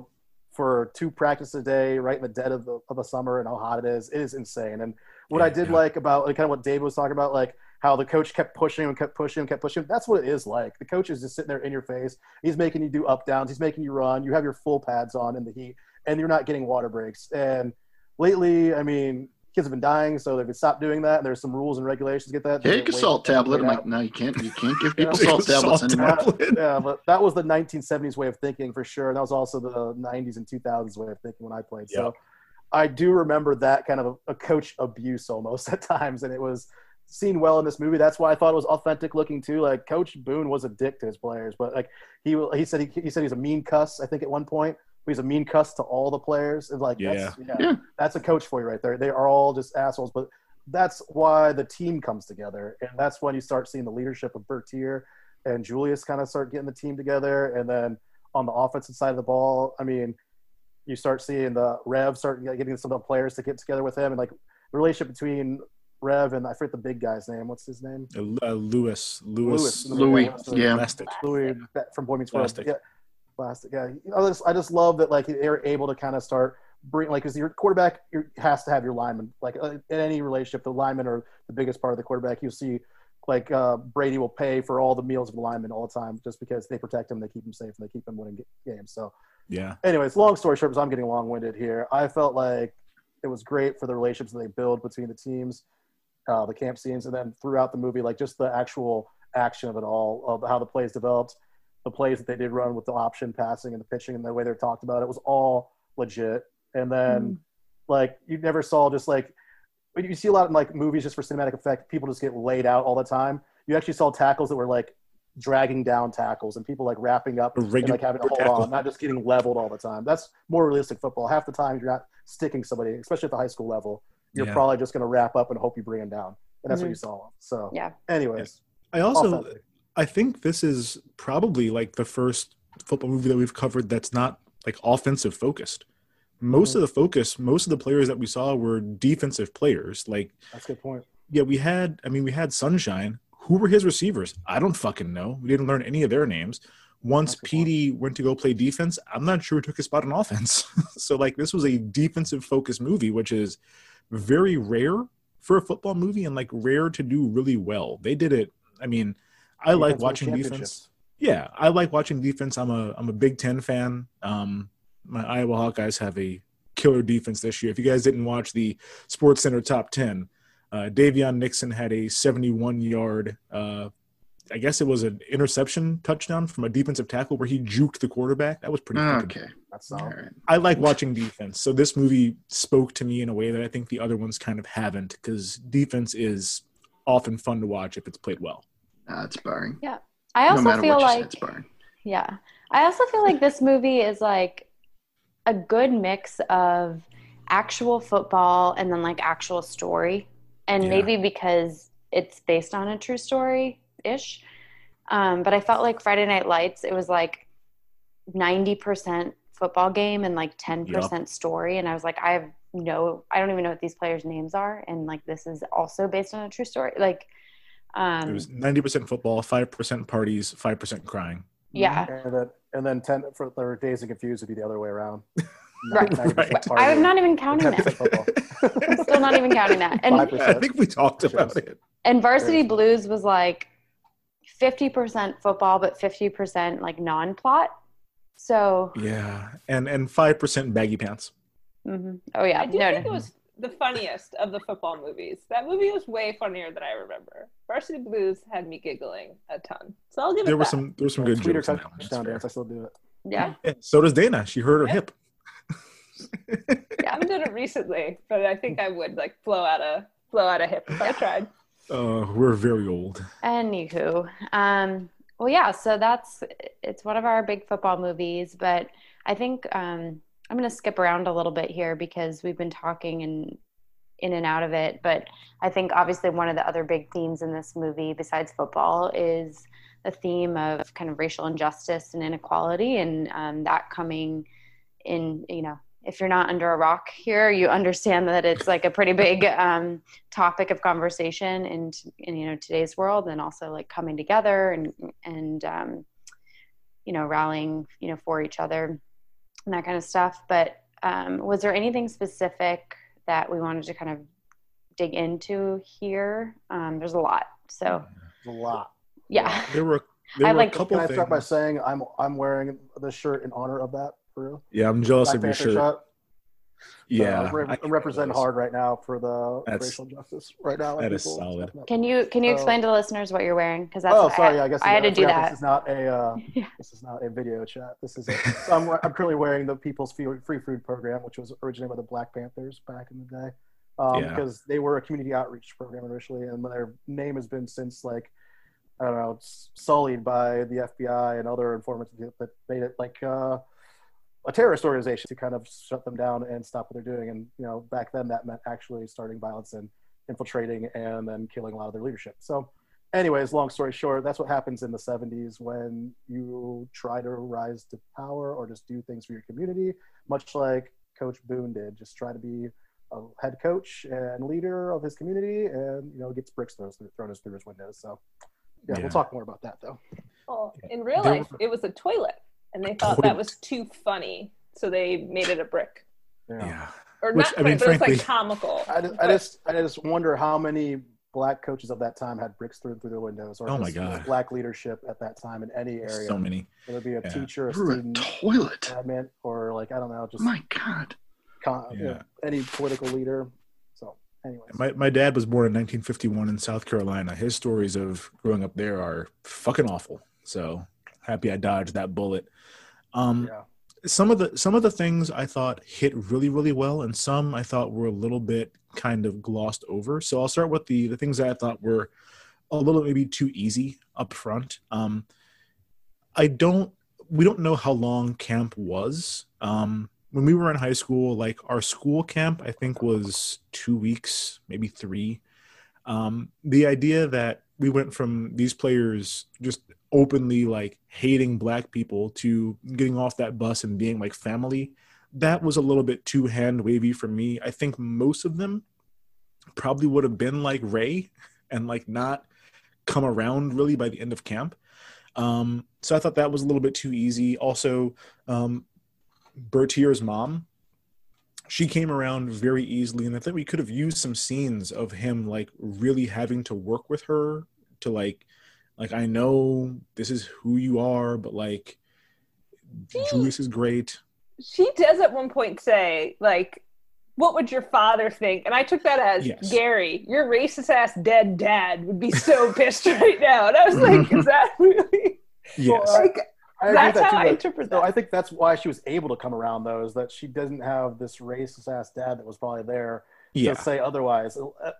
for two practices a day, right in the dead of the, of the summer and how hot it is, it is insane. And what I did yeah. like about like, kind of what Dave was talking about, like how the coach kept pushing and kept pushing and kept pushing. That's what it is like. The coach is just sitting there in your face. He's making you do up downs. He's making you run. You have your full pads on in the heat, and you're not getting water breaks. And lately, I mean, kids have been dying, so they've stopped doing that. And there's some rules and regulations to get that. They Take a salt tablet. I'm like, no, you can't. You can't give people salt tablets salt anymore. tablet. yeah, but that was the 1970s way of thinking for sure. And that was also the 90s and 2000s way of thinking when I played. So I do remember that kind of a coach abuse almost at times. And it was seen well in this movie. That's why I thought it was authentic looking too. Like Coach Boone was a dick to his players, but like he he said he, he said he's a mean cuss. I think at one point he's a mean cuss to all the players. And like that's, yeah, Yeah. that's a coach for you right there. They are all just assholes, but that's why the team comes together, and that's when you start seeing the leadership of Bertier and Julius kind of start getting the team together, and then on the offensive side of the ball, I mean, you start seeing the Rev start getting some of the players to get together with him, and like the relationship between Rev and I forget the big guy's name. What's his name? Uh, uh, Lewis, Lewis, Louis, yeah. Louis from Boy Meets World. Yeah, Lastik. Yeah, You know, I just, I just love that like they're able to kind of start bring like because your quarterback has to have your lineman like uh, in any relationship the linemen are the biggest part of the quarterback. You'll see like uh, Brady will pay for all the meals of the linemen all the time just because they protect him, they keep him safe, and they keep him winning games. So Yeah, anyways, long story short, because I'm getting long winded here, I felt like it was great for the relationships that they build between the teams, uh, the camp scenes, and then throughout the movie, like just the actual action of it all, of how the plays developed, the plays that they did run with the option passing and the pitching and the way they're talked about it was all legit. And then, like, you never saw just like, you see a lot in like movies just for cinematic effect, people just get laid out all the time. You actually saw tackles that were like dragging down tackles and people like wrapping up A and like having to hold tackle. on, not just getting leveled all the time. That's more realistic football. Half the time you're not sticking somebody, especially at the high school level. You're Yeah. probably just going to wrap up and hope you bring them down, and that's what Mhm. you saw. So, Yeah. anyways, I also authentic. I think this is probably like the first football movie that we've covered that's not like offensive focused. Most Mhm. of the focus, most of the players that we saw were defensive players. Like, that's a good point. yeah, we had, I mean, we had Sunshine. Who were his receivers? I don't fucking know. We didn't learn any of their names. Once That's a good point. PD went to go play defense, I'm not sure who took his spot on offense. so, like, this was a defensive focused movie, which is very rare for a football movie and like rare to do really well. They did it. I mean, I like Defense wins watching defense. Yeah, I like watching defense. I'm a I'm a Big Ten fan. Um, my Iowa Hawkeyes have a killer defense this year. If you guys didn't watch the Sports Center Top Ten, uh, Daviyon Nixon had a 71 yard. Uh, I guess it was an interception touchdown from a defensive tackle where he juked the quarterback. That was pretty. fucking Okay. That's All I like watching defense. So this movie spoke to me in a way that I think the other ones kind of haven't because defense is often fun to watch if it's played well. Uh, it's boring. Yeah. I also matter feel you say, like it's boring. Yeah. I also feel like this movie is like a good mix of actual football and then like actual story. And Yeah. maybe because it's based on a true story ish. Um, but I felt like Friday Night Lights, it was like 90% football game and like 10% story. And I was like, I have no, I don't even know what these players' names are. And like, this is also based on a true story. Like, um, It was 90% football, 5% parties, 5% crying. yeah. And then, and then ten for their Dazed and Confused would be the other way around. Right. 90% I'm not even counting that. I'm still not even counting that. And I think we talked about it. and Varsity Blues was like 50% football, but 50% like non-plot. So, Yeah, and and five percent baggy pants. mhm. oh yeah, I do no, think no. it was the funniest of the football movies. That movie was way funnier than I remember. Varsity Blues had me giggling a ton. So I'll give There it There were that. some there were some good Tweeder jokes. in that one, touchdown dance. I still do it. yeah. Yeah, So does Dana. She hurt her hip. yeah, I haven't done it recently, but I think I would like blow out a blow out a hip if I tried. Uh, we're very old. Anywho, um, well, yeah. So that's it's one of our big football movies, but I think um, I'm going to skip around a little bit here because we've been talking and in and out of it. But I think obviously one of the other big themes in this movie, besides football, is the theme of kind of racial injustice and inequality, and um, that coming in, you know. If you're not under a rock here, you understand that it's like a pretty big um, topic of conversation in, in you know today's world, and also like coming together and and um, you know rallying you know for each other and that kind of stuff. But um, was there anything specific that we wanted to kind of dig into here? Um, there's a lot, so a lot. yeah. There were there I were like- a couple Can I start by saying I'm I'm wearing the shirt in honor of that for real? yeah, I'm jealous Black of your Panther shirt. shot. Yeah, So I'm, re- I- I'm representing hard right now for the That's- racial justice right now. that is people solid. Can you can you So- explain to the listeners what you're wearing? Because that's oh, what sorry. I, I guess I had to do forgot that. This is not a uh, this is not a video chat. This is a, so I'm, I'm currently wearing the People's Free Free Food Program, which was originated by the Black Panthers back in the day, um, Yeah. because they were a community outreach program initially, and their name has been since like I don't know, s- sullied by the FBI and other informants that made it like uh, a terrorist organization to kind of shut them down and stop what they're doing. And you know, back then that meant actually starting violence and infiltrating and then killing a lot of their leadership. So, anyways, long story short, that's what happens in the 70s when you try to rise to power or just do things for your community, much like Coach Boone did. Just try to be a head coach and leader of his community, and you know, gets bricks thrown thrown through his windows. So, yeah, Yeah. we'll talk more about that though. Well, in real life, it was a toilet, and they thought that was too funny, so they made it a brick. yeah. Or Which, not I mean, funny, but it was like comical. I just, I just, I just wonder how many black coaches of that time had bricks thrown through their windows, or Oh my just- just God. black leadership at that time in any area. So many. whether it be a Yeah. teacher, a Through a student, toilet. admin, or like I don't know, just My God. con- you know, Yeah. any political leader. So, anyways, My my dad was born in 1951 in South Carolina. His stories of growing up there are fucking awful. So happy I dodged that bullet. Um, yeah, some of the some of the things I thought hit really really well, and some I thought were a little bit kind of glossed over. So I'll start with the the things that I thought were a little maybe too easy up front. Um, I don't we don't know how long camp was. Um, when we were in high school, like our school camp, I think was two weeks, maybe three. Um, the idea that we went from these players just openly like hating black people to getting off that bus and being like family, that was a little bit too hand wavy for me. I think most of them probably would have been like Ray and like not come around really by the end of camp. Um, so I thought that was a little bit too easy. Also, um, Bertier's mom, she came around very easily, and I think we could have used some scenes of him like really having to work with her to like, like I know this is who you are, but like Julius is great. She does at one point say, like, what would your father think? And I took that as Yes. Gary, your racist ass dead dad would be so pissed right now. And I was like, is that really? Yes. Like, I agree that's with that how too, I but- interpret So that. I think that's why she was able to come around, though, is that she doesn't have this racist ass dad that was probably there Yeah. to say otherwise. Uh,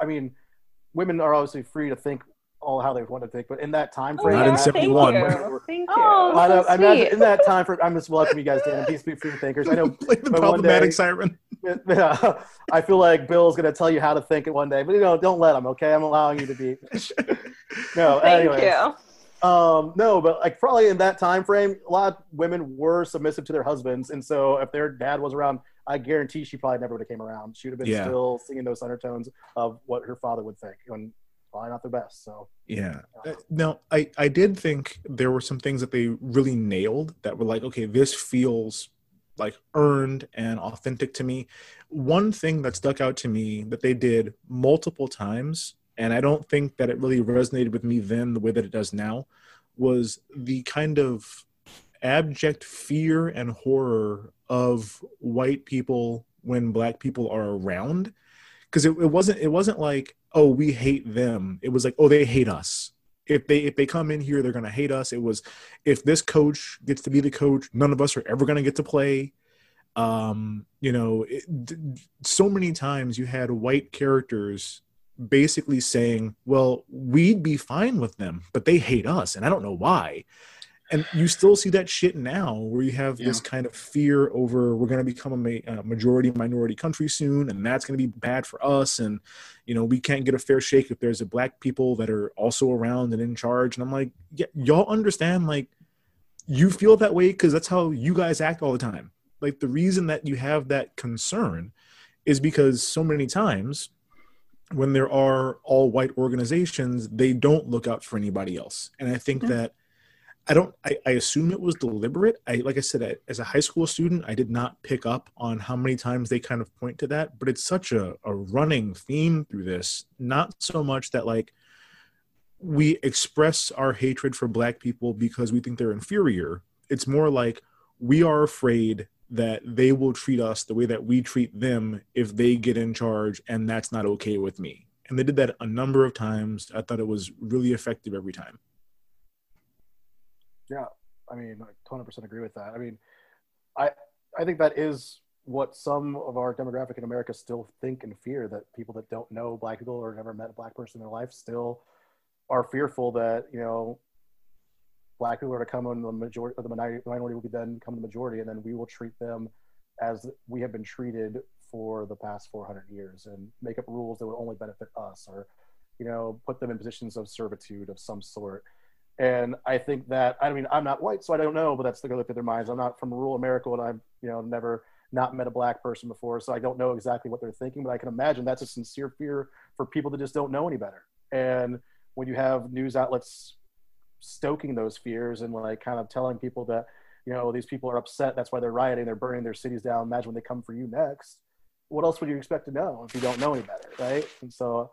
I mean, women are obviously free to think all how they want to think, but in that time Oh, frame, Not in yeah, that- 71. Thank you. Thank you. Oh, I, so I imagine sweet. in that time frame, I'm just welcoming you guys to Please be free thinkers. I know Play the but problematic day- siren. Yeah, I feel like Bill's going to tell you how to think it one day, but you know, don't let him. Okay, I'm allowing you to be. No, Thank anyways. you. Um, no, but like probably in that time frame, a lot of women were submissive to their husbands, and so if their dad was around, I guarantee she probably never would have came around. She would have been Yeah. still singing those undertones of what her father would think, and probably not the best. So Yeah. Uh, No, I I did think there were some things that they really nailed that were like, okay, this feels like earned and authentic to me. One thing that stuck out to me that they did multiple times, and I don't think that it really resonated with me then the way that it does now, was the kind of abject fear and horror of white people when black people are around because it, it wasn't it wasn't like oh we hate them. It was like oh they hate us. If they if they come in here they're going to hate us. It was if this coach gets to be the coach none of us are ever going to get to play. Um you know it, so many times you had white characters basically saying well we'd be fine with them but they hate us and i don't know why and you still see that shit now where you have this kind of fear over we're going to become a ma- uh, majority minority country soon and that's going to be bad for us and you know we can't get a fair shake if there's a black people that are also around and in charge. And i'm like yeah, y'all understand like you feel that way because that's how you guys act all the time. Like the reason that you have that concern is because so many times when there are all white organizations they don't look out for anybody else. And i think that I don't. I, I assume it was deliberate. I like I said, I, as a high school student, I did not pick up on how many times they kind of point to that. But it's such a, a running theme through this. Not so much that like we express our hatred for black people because we think they're inferior. It's more like we are afraid that they will treat us the way that we treat them if they get in charge, and that's not okay with me. And they did that a number of times. I thought it was really effective every time. Yeah, I mean, I 100% agree with that. I mean, I I think that is what some of our demographic in America still think and fear that people that don't know black people or never met a black person in their life still are fearful that you know black people are to come in the majority or the minority minority will be then come the majority and then we will treat them as we have been treated for the past 400 years and make up rules that would only benefit us or you know put them in positions of servitude of some sort and I think that I mean I'm not white, so I don't know, but that's the look at their minds. I'm not from rural America, and I've you know never not met a black person before, so I don't know exactly what they're thinking. But I can imagine that's a sincere fear for people that just don't know any better. And when you have news outlets stoking those fears and like kind of telling people that you know these people are upset, that's why they're rioting, they're burning their cities down. Imagine when they come for you next. What else would you expect to know if you don't know any better, right? And so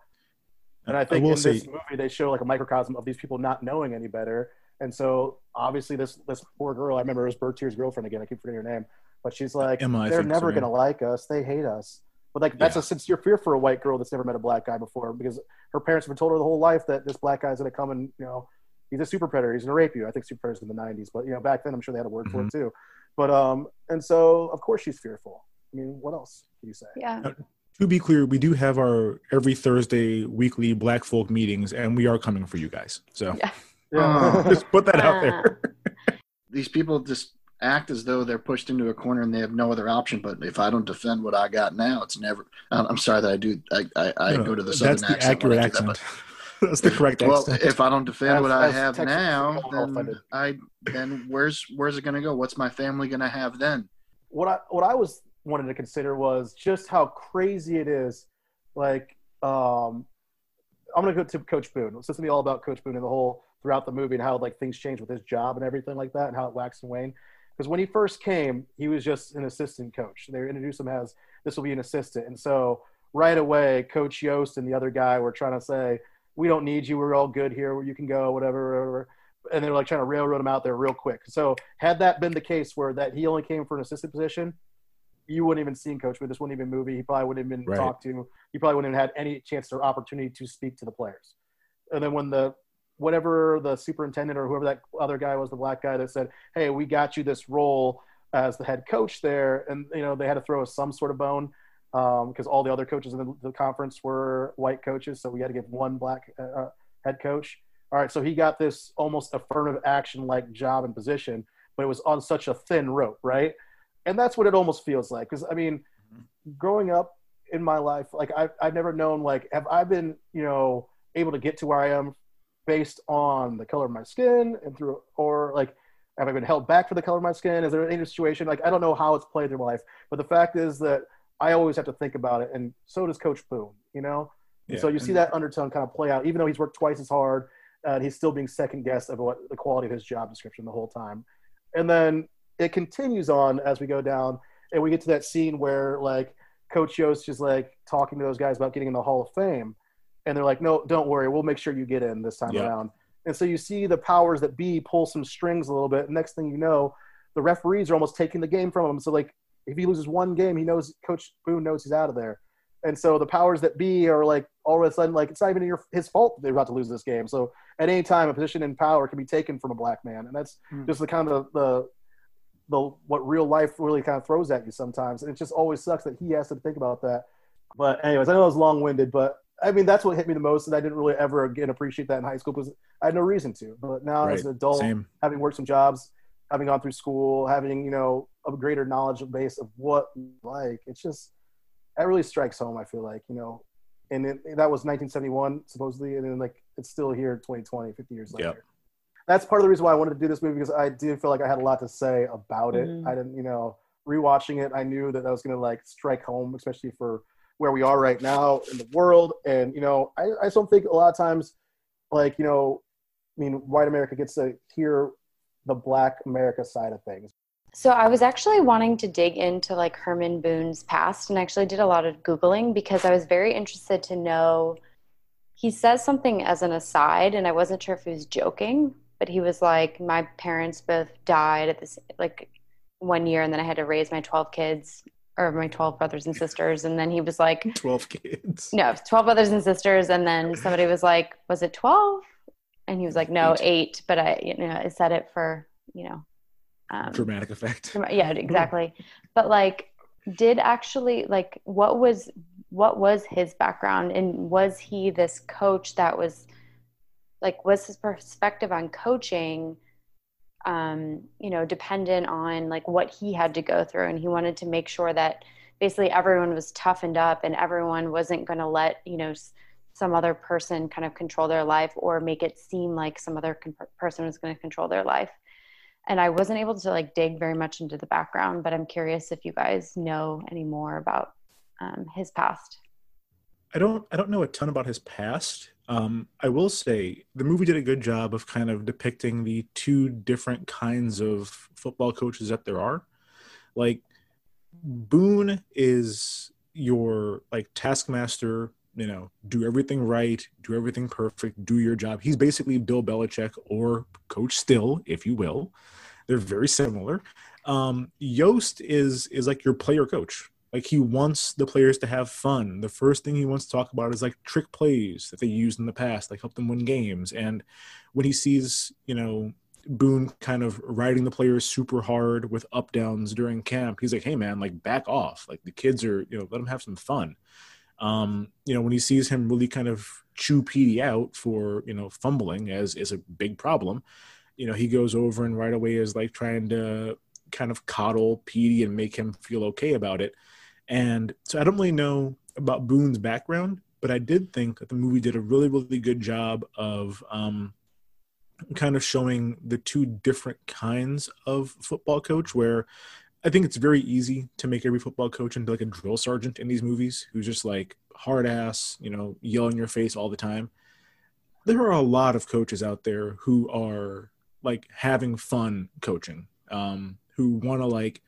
and I think will in say- this movie they show like a microcosm of these people not knowing any better. And so obviously this this poor girl, I remember it was Bertier's girlfriend again. I keep forgetting her name, but she's like, Emma, they're think so, never gonna like us. They hate us. But like that's Yeah. a sincere fear for a white girl that's never met a black guy before because her parents have been told her the whole life that this black guy's gonna come and you know he's a super predator. He's gonna rape you. I think super predators in the '90s, but you know back then I'm sure they had a word for it Mm-hmm. too. But um, and so of course she's fearful. I mean, what else can you say? Yeah. To be clear, we do have our every Thursday weekly Black Folk meetings, and we are coming for you guys. So Yeah. Yeah. just put that out there. These people just act as though they're pushed into a corner and they have no other option. But if I don't defend what I got now, it's never. I'm I'm sorry that I do. I I, I No, go to the southern that's the accent. accurate I do that, accent. that's the correct but- well, accent. if I don't defend As- what I have Texas now, then. I then where's where's it going to go? What's my family going to have then? what I what I was wanted to consider was just how crazy it is. Like, um, I'm gonna go to Coach Boone. It's gonna be all about Coach Boone and the whole throughout the movie and how like things change with his job and everything like that, and how it waxed and waned. Because when he first came, he was just an assistant coach. They introduced him as this will be an assistant, and so right away, Coach Yoast and the other guy were trying to say, "We don't need you. We're all good here. Where you can go, whatever." whatever. And they were like trying to railroad him out there real quick. So had that been the case where that he only came for an assistant position, you wouldn't even seen Coach Boone. This wouldn't even movie. He probably wouldn't have been Right. talked to. He probably wouldn't have had any chance or opportunity to speak to the players. And then when the whatever the superintendent or whoever that other guy was, the black guy that said, "Hey, we got you this role as the head coach there," and you know they had to throw us some sort of bone because all the other coaches in the, the conference were white coaches, so we had to give one black uh, uh, head coach. All right, so he got this almost affirmative action like job and position, but it was on such a thin rope, right? And that's what it almost feels like. Because I mean, growing up in my life, like I've I've never known like have I been you know able to get to where I am based on the color of my skin and through or like have I been held back for the color of my skin? Is there any situation like I don't know how it's played through my life, but the fact is that I always have to think about it, and so does Coach Boone. You know, and so you see that undertone kind of play out, even though he's worked twice as hard, uh, he's still being second guessed of what the quality of his job description the whole time. And then it continues on as we go down, and we get to that scene where like Coach Yoast is like talking to those guys about getting in the Hall of Fame, and they're like, "No, don't worry, we'll make sure you get in this time Yeah. around." And so you see the powers that be pull some strings a little bit. Next thing you know, the referees are almost taking the game from him. So like, if he loses one game, he knows Coach Boone knows he's out of there. And so the powers that be are like all of a sudden like it's not even your, his fault they're about to lose this game. So at any time, a position in power can be taken from a black man, and that's Mm. just the kind of the the what real life really kind of throws at you sometimes. And it just always sucks that he has to think about that. But anyways, I know it was long winded, but I mean that's what hit me the most, and I didn't really ever again appreciate that in high school because I had no reason to. But now Right. as an adult, Same. having worked some jobs, having gone through school, having you know a greater knowledge base of what like it's just that really strikes home. I feel like you know, and it, that was 1971 supposedly, and then like it's still here 2020, 50 years later. Yep. That's part of the reason why I wanted to do this movie because I did feel like I had a lot to say about it. Mhm. I didn't, you know, rewatching it, I knew that that was going to like strike home, especially for where we are right now in the world. And you know, I, I just don't think a lot of times, like you know, I mean, white America gets to hear the Black America side of things. So I was actually wanting to dig into like Herman Boone's past and actually did a lot of Googling because I was very interested to know. He says something as an aside, and I wasn't sure if he was joking, but he was like, My parents both died at this, like one year, and then I had to raise my 12 kids or my 12 brothers and sisters. And then he was like, 12 kids. No, 12 brothers and sisters. And then somebody was like, Was it 12? And he was like, No, eight. But I, you know, I said it for, you know, um, Dramatic effect. Yeah exactly but like did actually like what was what was his background and was he this coach that was like was his perspective on coaching um you know dependent on like what he had to go through and he wanted to make sure that basically everyone was toughened up and everyone wasn't going to let you know some other person kind of control their life or make it seem like some other person was going to control their life and I wasn't able to like dig very much into the background, but I'm curious if you guys know any more about um, his past. I don't I don't know a ton about his past. Um, I will say the movie did a good job of kind of depicting the two different kinds of football coaches that there are. Like Boone is your like taskmaster, you know, do everything right, do everything perfect, do your job. He's basically Bill Belichick or Coach Still, if you will. They're very similar. Um, Yoast is is like your player coach. Like he wants the players to have fun. The first thing he wants to talk about is like trick plays that they used in the past, like help them win games. And when he sees, you know, Boone kind of riding the players super hard with up downs during camp, he's like, "Hey man, like back off. Like the kids are, you know, let them have some fun." Um, you know, when he sees him really kind of chew PD out for you know fumbling as is a big problem, you know, he goes over and right away is like trying to kind of coddle Petey and make him feel okay about it. And so I don't really know about Boone's background, but I did think that the movie did a really, really good job of um, kind of showing the two different kinds of football coach. Where I think it's very easy to make every football coach into like a drill sergeant in these movies, who's just like hard ass, you know, yell in your face all the time. There are a lot of coaches out there who are like having fun coaching, um, who want to like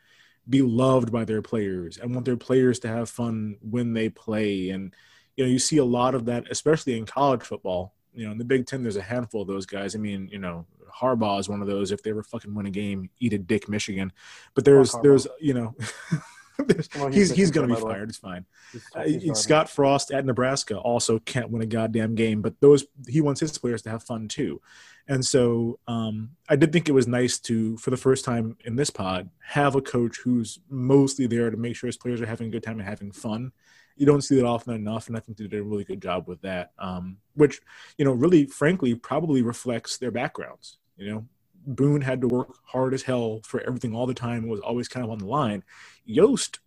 be loved by their players and want their players to have fun when they play. And, you know, you see a lot of that, especially in college football. You know, in the Big Ten, there's a handful of those guys. I mean, you know, Harbaugh is one of those. If they ever fucking win a game, eat a dick, Michigan. But there's, there's, you know, he's he's going to be Michigan, by the way. fired. It's fine. He's- Uh, he's. Scott Frost at Nebraska also can't win a goddamn game, but those he wants his players to have fun too. And so um, I did think it was nice to, for the first time in this pod, have a coach who's mostly there to make sure his players are having a good time and having fun. You don't see that often enough, and I think they did a really good job with that. Um, which, you know, really, frankly, probably reflects their backgrounds. You know, Boone had to work hard as hell for everything all the time; and was always kind of on the line. Yoast,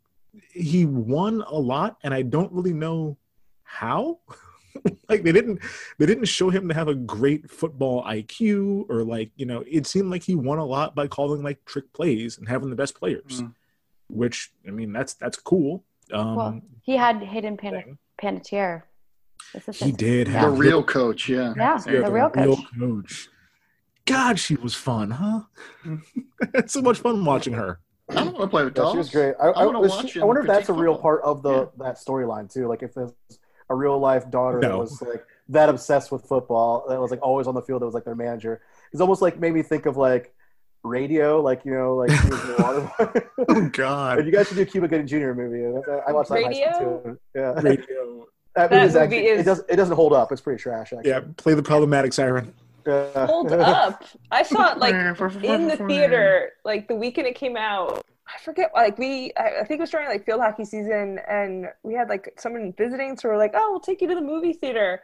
he won a lot, and I don't really know how. like they didn't they didn't show him to have a great football IQ or like you know it seemed like he won a lot by calling like trick plays and having the best players, Mm. which I mean that's that's cool. Um, well, he had Hayden Pan- Panettiere. he did have The real coach, yeah. Yeah, Yeah, the real coach. coach. God, she was fun, huh? it's so much fun watching her. I don't want to play with Yeah, dolls. she was great. I, I I, was she- I wonder if that's a real football. part of the that storyline too. Like if there's a real life daughter that was like that obsessed with football, that was like always on the field, that was like their manager. It's almost like made me think of like radio, like you know, like she was in the water. Oh God. But you guys should do a Cuba Gooding Jr. movie. I watched that in high school too. Yeah, Radio. that, That movie's movie actually, is- it does it doesn't hold up. It's pretty trash. Actually. Yeah, play the problematic siren. Yeah. Hold up. I saw it like in the theater, like the weekend it came out. I forget, like we, I I think it was during like field hockey season, and we had like someone visiting, so we're like, "Oh, we'll take you to the movie theater,"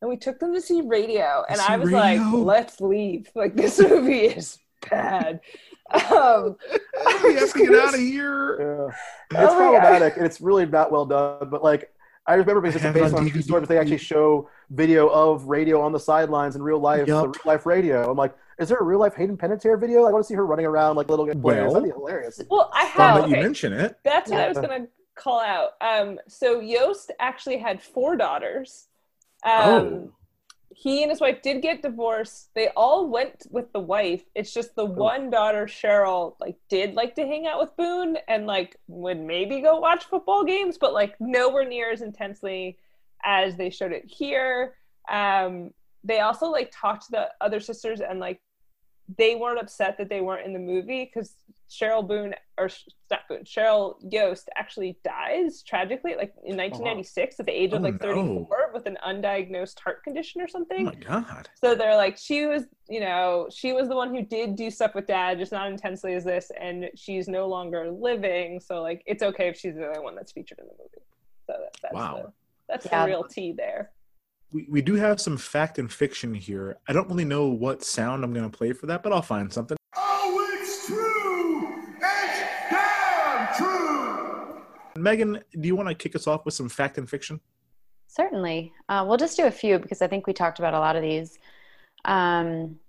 and we took them to see Radio, and See I was like, "Let's leave! Like this movie is bad." um, we have to get out of here. Yeah. It's Oh problematic and it's really not well done. But like, I remember because it's based on on true DVD. story, but they actually show video of radio on the sidelines in real life, the real life radio. I'm like, is there a real life Hayden Panettiere video? I want to see her running around like little players. Well- That'd be hilarious. well, I Fun have. that you okay, mention it. That's what I was gonna call out. Um, so Yoast actually had four daughters. Um, Oh. He and his wife did get divorced. They all went with the wife. It's just the one daughter, Cheryl, like did like to hang out with Boone and like would maybe go watch football games, but like nowhere near as intensely as they showed it here. Um, they also like talked to the other sisters and like they weren't upset that they weren't in the movie because Cheryl Boone or not Boone, Cheryl Yoast actually dies tragically, like in 1996 at the age of Oh, like no. 34 with an undiagnosed heart condition or something. Oh my God. So they're like, she was, you know, she was the one who did do stuff with dad, just not intensely as this, and she's no longer living. So like, it's okay if she's the only one that's featured in the movie. So that, that's Wow. the, that's Yeah. the real tea there. We, we do have some fact and fiction here. I don't really know what sound I'm going to play for that, but I'll find something. Oh, it's true! It's damn true! Megan, do you want to kick us off with some fact and fiction? Certainly. Uh, we'll just do a few because I think we talked about a lot of these. Um,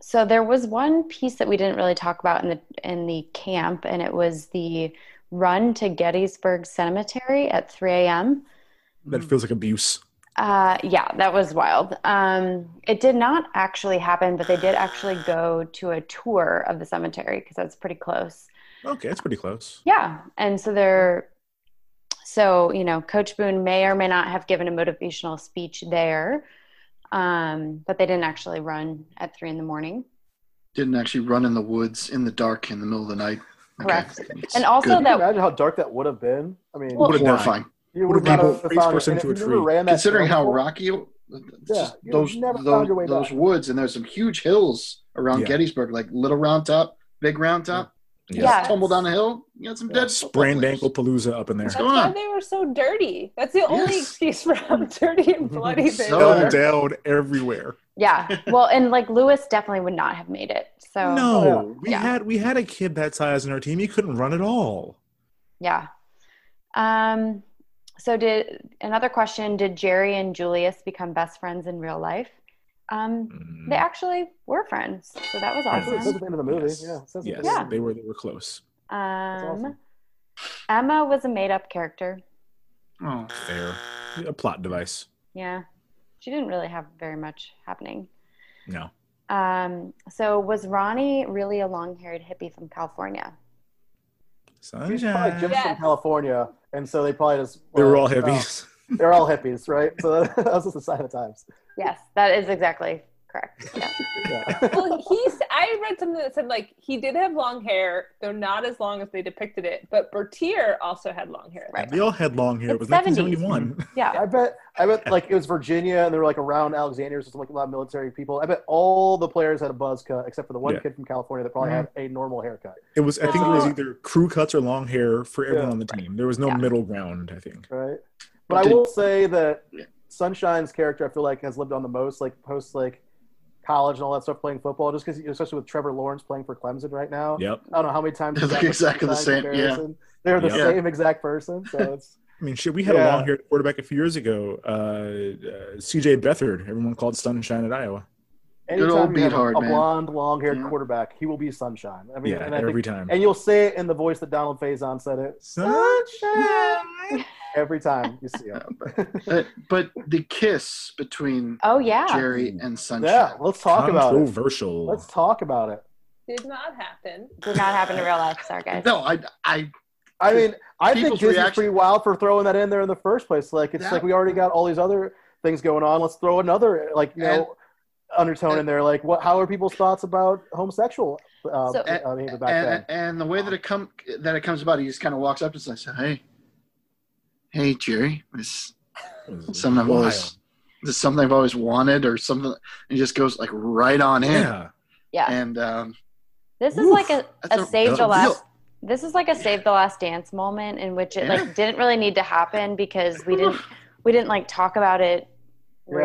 so there was one piece that we didn't really talk about in the in the camp, and it was the run to Gettysburg Cemetery at 3 a.m. That feels like abuse. Uh, yeah, that was wild. Um, it did not actually happen, but they did actually go to a tour of the cemetery because that's pretty close. Okay, that's pretty close. Yeah, and so they're so you know, Coach Boone may or may not have given a motivational speech there, um, but they didn't actually run at three in the morning. Didn't actually run in the woods in the dark in the middle of the night. Okay. Correct. It's And also good. Can you that imagine how dark that would have been? I mean, Well- Would've died. horrifying. you would've would people have face found first it. And into a tree. ran Considering how before- rocky Yeah, those those, those woods and there's some huge hills around Yeah. Gettysburg, like Little Round Top, Big Round Top. You Yeah. tumble down a hill, you got some dead football Sprained ankle palooza up in there. What's That's going why on? they were so dirty. That's the only Yes. excuse for how dirty and bloody they So Fell were. down everywhere. yeah, well, and like Lewis definitely would not have made it. So No, we Yeah. had we had a kid that size in our team. He couldn't run at all. Yeah. Um, so did another question, did Gerry and Julius become best friends in real life? Um, Mm, they actually were friends. So that was That's what it awesome. at the end of the movie. Yes. Yeah, it says at Yes, the. Yeah. they were they were close. Um, awesome. Emma was a made up character. Oh, Fair, a plot device. Yeah. She didn't really have very much happening. No, Um, so was Ronnie really a long haired hippie from California? He's probably just sunshine. Yeah. from California, and so they probably just They were all uh, hippies. They're all hippies, right? So that was just a sign of times. Yes, that is exactly correct. Yeah. Yeah. well, he's. I read something that said like he did have long hair, though not as long as they depicted it. But Bertier also had long hair. Right. They all had long hair. It was It's 70s. 1971. Mm-hmm. Yeah. I bet, I bet, like it was Virginia, and they were like around Alexandria, so like a lot of military people. I bet all the players had a buzz cut, except for the one Yeah. kid from California that probably had a normal haircut, It was. I think it was Oh. either crew cuts or long hair for everyone Yeah. on the team. There was no Yeah. middle ground. I think. right? But I Did- will say that Sunshine's character, I feel like, has lived on the most, like post like college and all that stuff, playing football. Just because, especially with Trevor Lawrence playing for Clemson right now. Yep. I don't know how many times They're exactly the Sunshine same, yeah. They're the Yeah. same exact person. So it's I mean, shit. We had Yeah. a long haired quarterback a few years ago. Uh, uh, C.J. Beathard. Everyone called Sunshine at Iowa. Anytime old you have a, a man. blonde, long-haired Yeah. quarterback, he will be sunshine. I mean, Yeah, and I every think, time. and you'll say it in the voice that Donald Faison said it. Sunshine. every time you see him. But, but the kiss between Oh yeah. Gerry and Sunshine. yeah, let's talk about it. Controversial. Let's talk about it. Did not happen. Did not happen in real life. Sorry, guys. No, I, I, I mean, I think People's Disney's reaction- pretty wild for throwing that in there in the first place. Like, it's Yeah. like we already got all these other things going on. Let's throw another, like, you know, undertone in there. Like, what? How are people's thoughts about homosexual? Uh, So- I mean, back and, then. and the way that it come that it comes about, he just kind of walks up and says, "Hey, hey, Gerry, this something I've always, this is something I've always wanted, or something." And he just goes like right on in, Yeah. Yeah. and um, This is Oof, like a, a a- save the last. real- This is like a save the last dance moment in which it Yeah. like didn't really need to happen because we didn't we didn't like talk about it Yeah.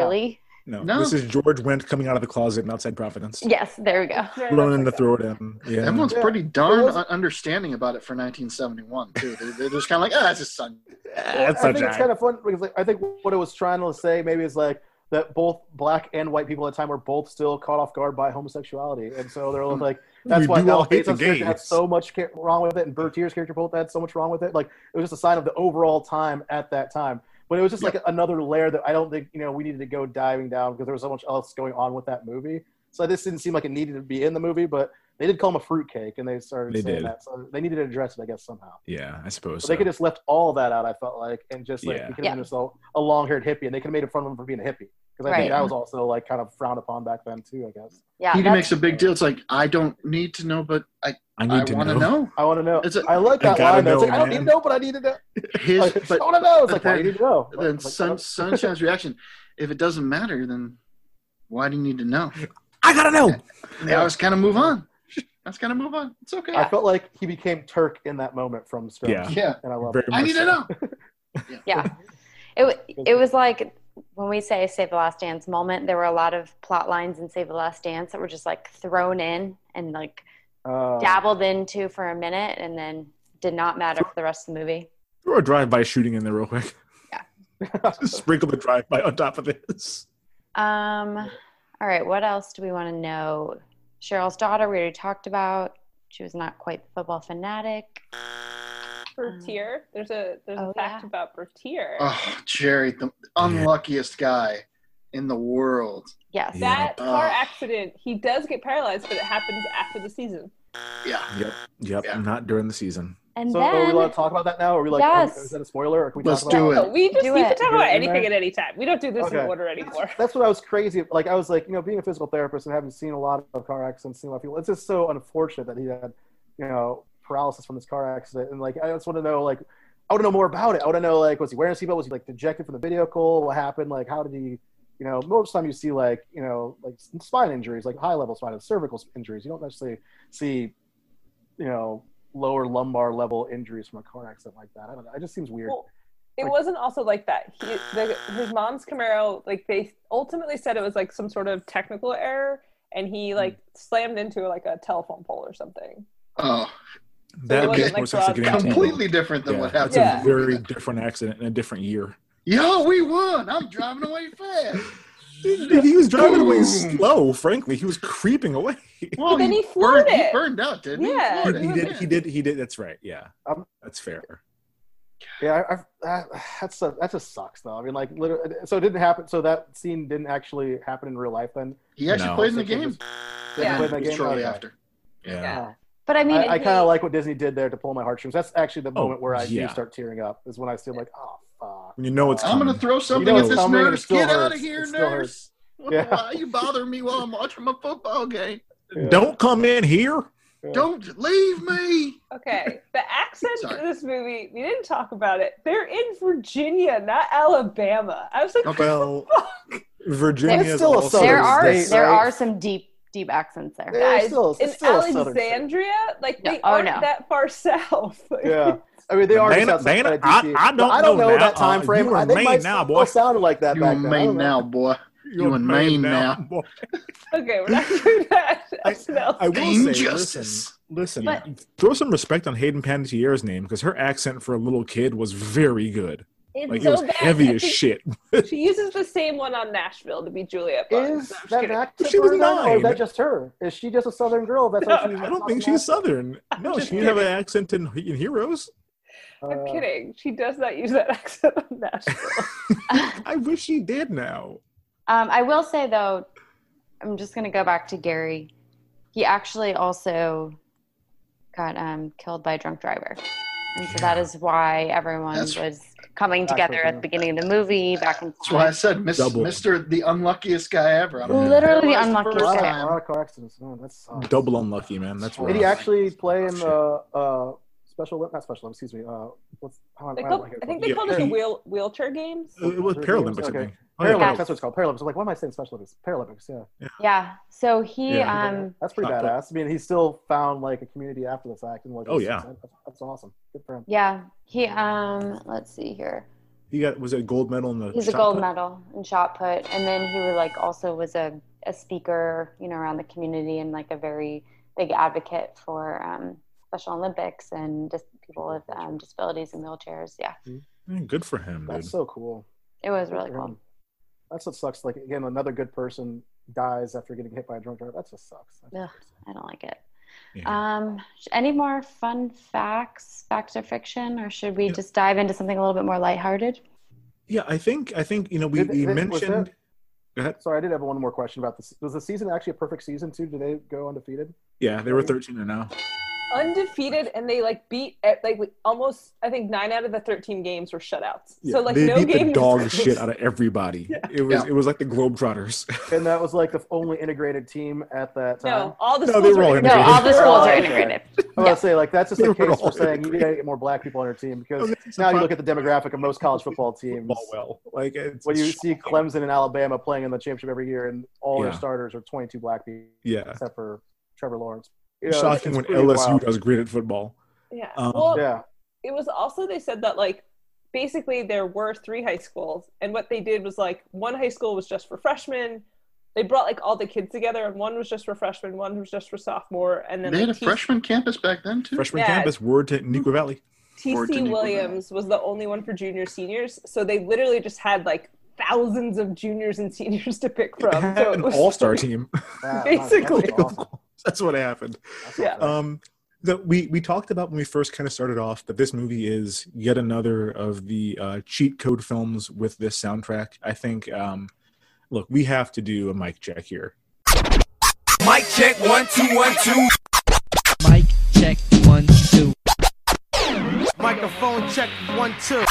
Really. No, No. this is George Wendt coming out of the closet in Outside Providence. Yes, there we go. Very Learning much to throw it in. Yeah. everyone's Yeah. pretty darn was- understanding about it for 1971 too. They, they're just kind of like, "Ah, it's his son." That's I think it's kind of fun because like, I think what it was trying to say maybe is like that both black and white people at the time were both still caught off guard by homosexuality, and so they're like, that's We why do all the Gibson's character had so much wrong with it, and Bertier's character both had so much wrong with it. Like it was just a sign of the overall time at that time. But it was just like another layer that I don't think you know we needed to go diving down because there was so much else going on with that movie. So this didn't seem like it needed to be in the movie, but they did call him a fruitcake, and they started They saying did. that. So they needed to address it, I guess, somehow. Yeah, I suppose. But they could have just left all that out. I felt like, and just like Yeah. he could Yeah. have been just a, a long-haired hippie, and they could have made a fun of him for being a hippie because I Right. think that was also like kind of frowned upon back then too. I guess. Yeah, he makes a big deal. It's like I don't need to know, but I, I I, need to want know. to know. I want to know. It's a- I like that gotta line. Though. It's know, like, I don't need to know, but I need to know. His, Like, but I want to know. It's but like, why do you then- need to know? then Like, Sun, uh, Sunshine's reaction. If it doesn't matter, then why do you need to know? I gotta know. Yeah, I was kind of move on. Let's kind of move on. It's okay. I felt like he became Turk in that moment from Scrubs. Yeah. yeah, and I love Very it. I much need to know. yeah. It it was like when we say Save the Last Dance moment, there were a lot of plot lines in Save the Last Dance that were just like thrown in and like Uh, dabbled into for a minute and then did not matter for the rest of the movie. Throw a drive-by shooting in there real quick. Just sprinkle the drive-by on top of this. Um, all right, what else do we want to know? Cheryl's daughter, we already talked about. She was not quite the football fanatic. Bertier. Um, there's a there's Oh, a fact yeah. about Bertier. Oh, Gerry, the unluckiest guy in the world. Yes. that Yeah. car Oh. accident, he does get paralyzed, but it happens after the season. Yeah. Yep. Yep. Yeah. Not during the season. And So are we then allowed to talk about that now? Are we like, Yes. is that a spoiler? Or can we Let's talk about do it? it. No, we just Do we can talk about anything at any time. We don't do this in order anymore. That's what I was crazy. Like I was like, you know, being a physical therapist and having seen a lot of car accidents, seen a lot of people. It's just so unfortunate that he had, you know, paralysis from this car accident. And like, I just want to know, like, I want to know more about it. I want to know, like, was he wearing a seatbelt? Was he like dejected from the vehicle? What happened? Like, how did he? You know, most of the time you see like, you know, like spine injuries, like high level spine, cervical injuries. You don't necessarily see, you know, lower lumbar level injuries from a car accident like that. I don't know. It just seems weird. Well, it Like- wasn't also like that. He, the, his mom's Camaro, like they ultimately said it was like some sort of technical error, and Hmm. he like slammed into like a telephone pole or something. Oh, That wasn't makes like more sense to broad- get into. completely different than Yeah, what That's happened. a very different accident in a different year. Yo, we won. I'm driving away fast. He was driving away slow. Frankly, he was creeping away. Well, then he burned, floored he burned out, didn't he? Yeah. floored He, he did. He did. He did. That's right. Yeah, Um, that's fair. Yeah, I, I, that, that's a, that just sucks though. I mean, like, literally, so it didn't happen. So that scene didn't actually happen in real life. Then He actually No. played in the game. was- Yeah. played in the game? shortly Okay. after. Yeah. Yeah. But I mean I, I kind of like what Disney did there to pull my heartstrings. That's actually the Oh, moment where I yeah. do start tearing up. Is when I feel like, oh fuck. When you know it's I'm coming. gonna throw something know at this coming nurse. still Get out of here, nurse. Yeah. Why are you bothering me while I'm watching my football game? Don't come in here. Don't leave me. Okay, the accent Sorry. in this movie, we didn't talk about it. They're in Virginia, not Alabama. I was like, Okay. Well, Virginia is still a southern there are state, there right? are some deep deep accents there. Yeah, guys, it's still- in still a southern state. Alexandria, like No, they oh, aren't no. that far south. Yeah. I mean, they are. Dana- just outside Dana, of I- I don't I don't know know, that time Uh, frame. you I in think Maine might now, boy. sounded like that You back in then. I Maine now, boy. You're in Maine now. boy. Okay, we're not doing that. I- SNL. I will say, Injustice. listen, listen. But- throw some respect on Hayden Panettiere's name because her accent for a little kid was very good. It's Like so it was bad. heavy as shit. She uses the same one on Nashville to be Juliette Barnes. Is No, that kidding. an accent She was for her then, or is that just her? Is she just a Southern girl? That's No, how she I don't think she's Southern. No, she didn't have an accent in, in Heroes. I'm Uh, kidding. She does not use that accent on Nashville. I wish she did now. Um, I will say though, I'm just gonna go back to Gary. He actually also got um, killed by a drunk driver, and so that is why everyone That's- was coming together at the beginning of the movie. Back in That's why I said Miss, Double. Mr. the unluckiest guy ever. I'm Literally the unluckiest first A lot, of, guy. a lot of car accidents. No, that's Double unlucky, man. That's Did he actually play in the uh, special? Not special. Excuse me. Uh, what's? How, They called, I think they Yeah, called it the wheel, wheelchair games. Uh, It was Paralympics, I think. Oh, yeah, Paralympics. Yeah. That's what it's called. Paralympics. I'm like, why am I saying Special Olympics? Paralympics. Yeah. Yeah. So he Yeah. um That's pretty Not- but- badass. I mean, he still found like a community after the fact and like Oh, yeah. That's, that's awesome. Good for him. yeah he um let's see here. He got was it a gold medal in the He's a gold put? medal in shot put, and then he was like also was a, a speaker, you know, around the community and like a very big advocate for um, Special Olympics and just people with um, disabilities and wheelchairs. Yeah, Man, good for him, dude. That's so cool. it was really cool. That's what sucks. Like again, another good person dies after getting hit by a drunk driver. That just sucks. Ugh, I don't like it. Yeah. Um, any more fun facts, facts or fiction, or should we Yeah. just dive into something a little bit more lighthearted? yeah, I think I think you know we, Did- we did- mentioned. Go ahead. Sorry, I did have one more question about this. Was the season actually a perfect season too? Did they go undefeated? Yeah, they were thirteen and now. Undefeated, and they like beat eh, like almost. I think nine out of the thirteen games were shutouts. Yeah, so like they no beat game the dog was shit out of everybody. Yeah. It was Yeah. it was like the Globetrotters. And that was like the only integrated team at that time. No, all the No, schools they were all were No, all the schools are Okay. integrated. I was gonna say like that's just They a were case for all saying you integrated. gotta get more black people on your team because It's a now you look at the demographic of most college football teams. football well. Like it's, When you it's see. Clemson and Alabama playing in the championship every year, and all Yeah. their starters are 22 black people, yeah, except for Trevor Lawrence. You know, shocking when LSU wild. does great at football. Yeah. Um, well, Yeah, it was also they said that like basically there were three high schools, and what they did was like one high school was just for freshmen. They brought like all the kids together, and one was just for freshmen, one was just for sophomore, and then They had a freshman campus back then too. Freshman Yeah. campus, word to Nico Valley. Or TC Geneva Williams was the only one for junior seniors, so they literally just had like thousands of juniors and seniors to pick from. had So it an all-star team. Basically. that's awesome. That's what happened. Yeah. Um, the, we we talked about when we first kind of started off that this movie is yet another of the uh, cheat code films with this soundtrack. I think. Um, look, we have to do a mic check here. Mic check one two one two. Mic check one two. Microphone check one two.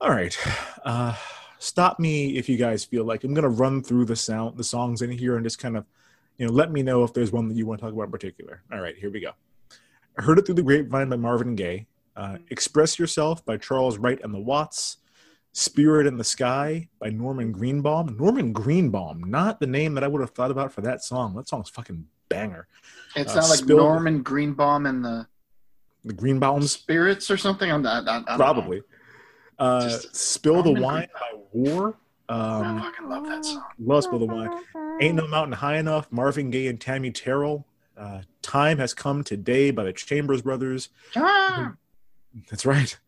All right. Uh, stop me if you guys feel like I'm gonna run through the sound, the songs in here, and just kind of, you know, let me know if there's one that you want to talk about in particular. All right, here we go. I heard it through the grapevine by Marvin Gaye. Uh, Express Yourself by Charles Wright and the Watts. Spirit in the Sky by Norman Greenbaum. Norman Greenbaum, not the name that I would have thought about for that song. That song's fucking banger. It's Uh, not like Spill- Norman Greenbaum and the The Greenbaums, Spirits or something. I'm not. I, I probably. Uh, Spill the Norman Wine by War. I Um, fucking love that song. Love Spill the Wine. Ain't No Mountain High Enough, Marvin Gaye and Tammy Terrell. Uh, Time Has Come Today by the Chambers Brothers. Ah! That's right.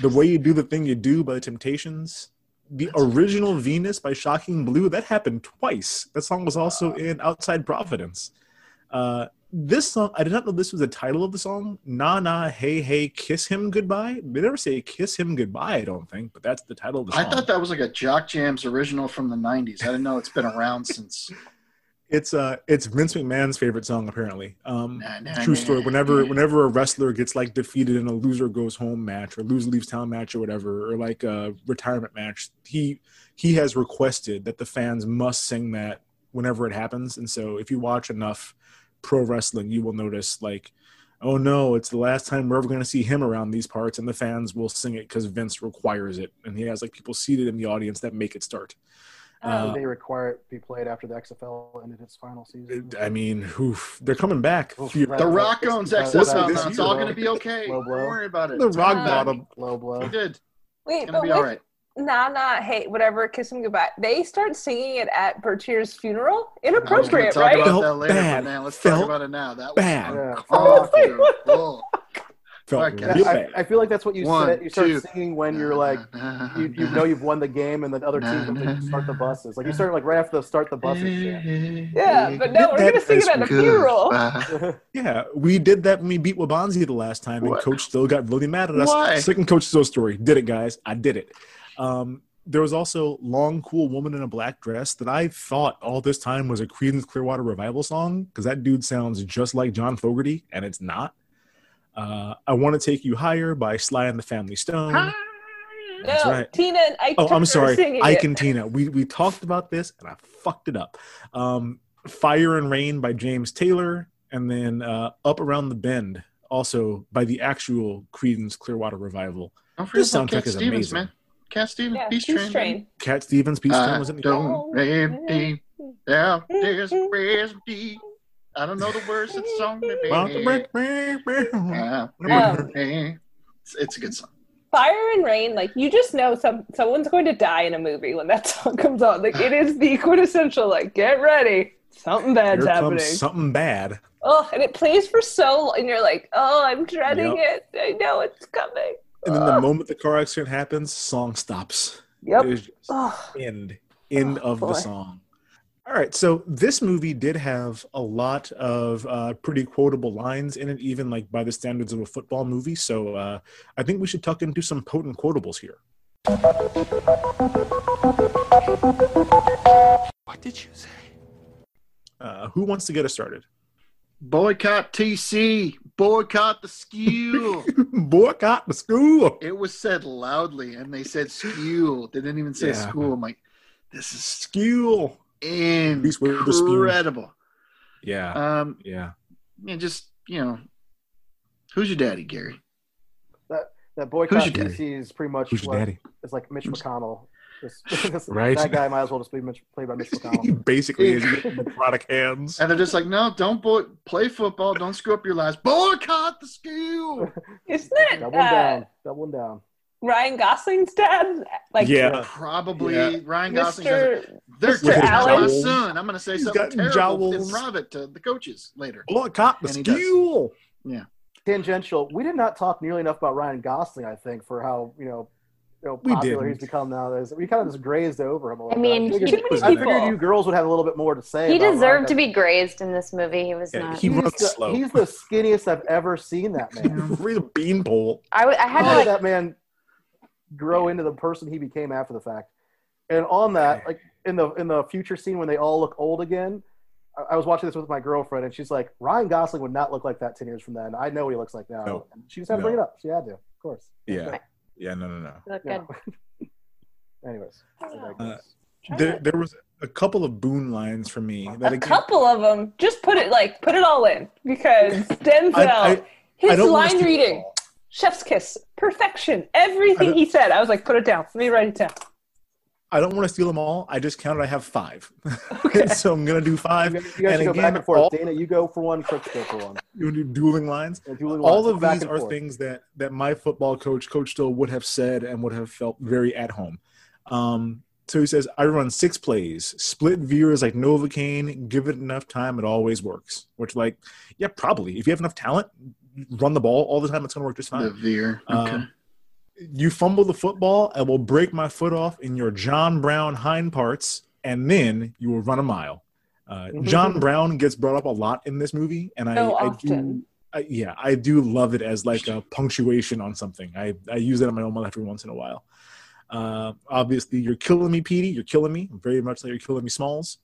The Way You Do the Thing You Do by the Temptations. The original Venus by Shocking Blue. That happened twice. That song was also in Outside Providence. Uh, this song, I did not know this was the title of the song. Na Na Hey Hey Kiss Him Goodbye. They never say Kiss Him Goodbye, I don't think, but that's the title of the song I thought that was like a Jock Jams original from the '90s. I didn't know it's been around since. It's uh, it's Vince McMahon's favorite song apparently. Um, Nah, nah, true nah, story. Whenever whenever a wrestler gets like defeated in a loser goes home match or loser leaves town match or whatever, or like a retirement match, he he has requested that the fans must sing that whenever it happens. And so if you watch enough pro wrestling, you will notice like, oh no, it's the last time we're ever going to see him around these parts, and the fans will sing it because Vince requires it, and he has like people seated in the audience that make it start. Uh, they require it be played after the XFL ended its final season. I mean, oof, they're coming back. Oof, Few- right. The Rock owns XFL that's- now. It's all going to be okay. Low Don't worry about it. The rock back. bottom. Low blow. He did. Wait, It's going but to be with all right. Nah Nah Hey Whatever Kiss Him Goodbye, they start singing it at Bertier's funeral. I was Inappropriate, talk right? about Felt that later, bad. but man, let's Felt talk about it now. That was bad. Yeah. Oh. Oh. Felt real I. I feel like that's what you One, said. You start two. singing when you're like, you, you know you've won the game, and the other team will start the buses. Like you start like right after the start the buses. chant. Yeah, but no, we're That gonna sing is it at a funeral. Yeah, we did that when we beat Wabanzi the last time, and What? Coach still got really mad at us. Why? Second Coach Still story. Did it, guys. I did it. Um, there was also Long Cool Woman in a Black Dress that I thought all this time was a Creedence Clearwater Revival song because that dude sounds just like John Fogerty, and it's not. Uh, I Want to Take You Higher by Sly and the Family Stone. That's no, right. Tina and Ike Oh, I'm sorry. singing Ike it. and Tina. We we talked about this and I fucked it up. Um, Fire and Rain by James Taylor, and then uh, Up Around the Bend, also by the actual Creedence Clearwater Revival. Don't forget This soundtrack Cat is Stevens, amazing. man. Cat Stevens, Yeah, Peace Peace Train. Train. Cat Stevens, Peace Train was in the don't oh, empty out this recipe. I don't know the words of the song. About to break me, me. It's, it's a good song. Fire and Rain, like you just know some someone's going to die in a movie when that song comes on. Like it is the quintessential like get ready, something bad's Here happening. something bad. Oh, and it plays for so long, and you're like, oh, I'm dreading Yep. it. I know it's coming. And then the moment the car accident happens, song stops. Yep. It is just Oh, end end Oh, of boy. the song. All right, so this movie did have a lot of uh, pretty quotable lines in it, even like by the standards of a football movie. So uh, I think we should tuck into some potent quotables here. What did you say? Uh, who wants to get us started? Boycott TC. Boycott the school. Boycott the school. it was said loudly, and they said school. They didn't even say Yeah. school. I'm like, this is School. incredible. with the spoon. Yeah, Um, yeah. yeah, just you know, who's your daddy, Gary? That that boycott TC is pretty much Who's your what- daddy? It's like Mitch McConnell. This, this, Right. That guy might as well just be Mitch, played by Mitch McConnell. He basically is product hands. And they're just like, no, don't boy- play football. Don't screw up your lives. Boycott the school. isn't it Doubling uh, down. Doubling down. Ryan Gosling's dad? Like Yeah. Probably Yeah. Ryan Gosling. says They're Mr. teaching my Allen. son. I'm going to say He's something got terrible in jowls. private to the coaches later. Boycott the And he does. school. Tangential. We did not talk nearly enough about Ryan Gosling. I think for how you know, you know We popular didn't. he's become nowadays. We kind of just grazed over him a I little. mean, bit. I too figured, many I figured you girls would have a little bit more to say. He about deserved Ryan to be grazed in this movie. He was Yeah, not. he He's runs the, slow. he's the skinniest I've ever seen that man. He's a beanpole. I, w- I had How to did like. that man grow into the person he became after the fact? And on that, like in the in the future scene when they all look old again, I, I was watching this with my girlfriend, and she's like, "Ryan Gosling would not look like that ten years from then. I know what he looks like now." No. And she just had to No. bring it up. She had to, of course. Yeah. Yeah, no, no, no. Look Yeah. good. Anyways, Uh, there, there was a couple of boon lines for me. That A again, couple of them. Just put it like put it all in because Denzel, I- I his don't line reading, chef's kiss, perfection, everything he said. I was like, put it down. Let me write it down. I don't want to steal them all. I just counted. I have five, Okay. so I'm gonna do five. You guys, you and guys go again, back and forth. all- Dana, you go for one. Chris, go for one. You do dueling lines. Yeah, dueling all lines. of these are forth. things that that my football coach, Coach Still, would have said and would have felt very at home. Um, so he says, "I run six plays, split veers like Novocaine. Give it enough time, it always works." Which, like, yeah, probably. If you have enough talent, run the ball all the time. It's gonna work just fine. The veer. Okay. Um, you fumble the football, I will break my foot off in your John Brown hind parts, and then you will run a mile. Uh, John Brown gets brought up a lot in this movie, and I, So I do. I, yeah, I do love it as like a punctuation on something. I, I use it in my own life every once in a while. Uh, obviously, you're killing me, Petey. You're killing me. Very much like you're killing me, Smalls.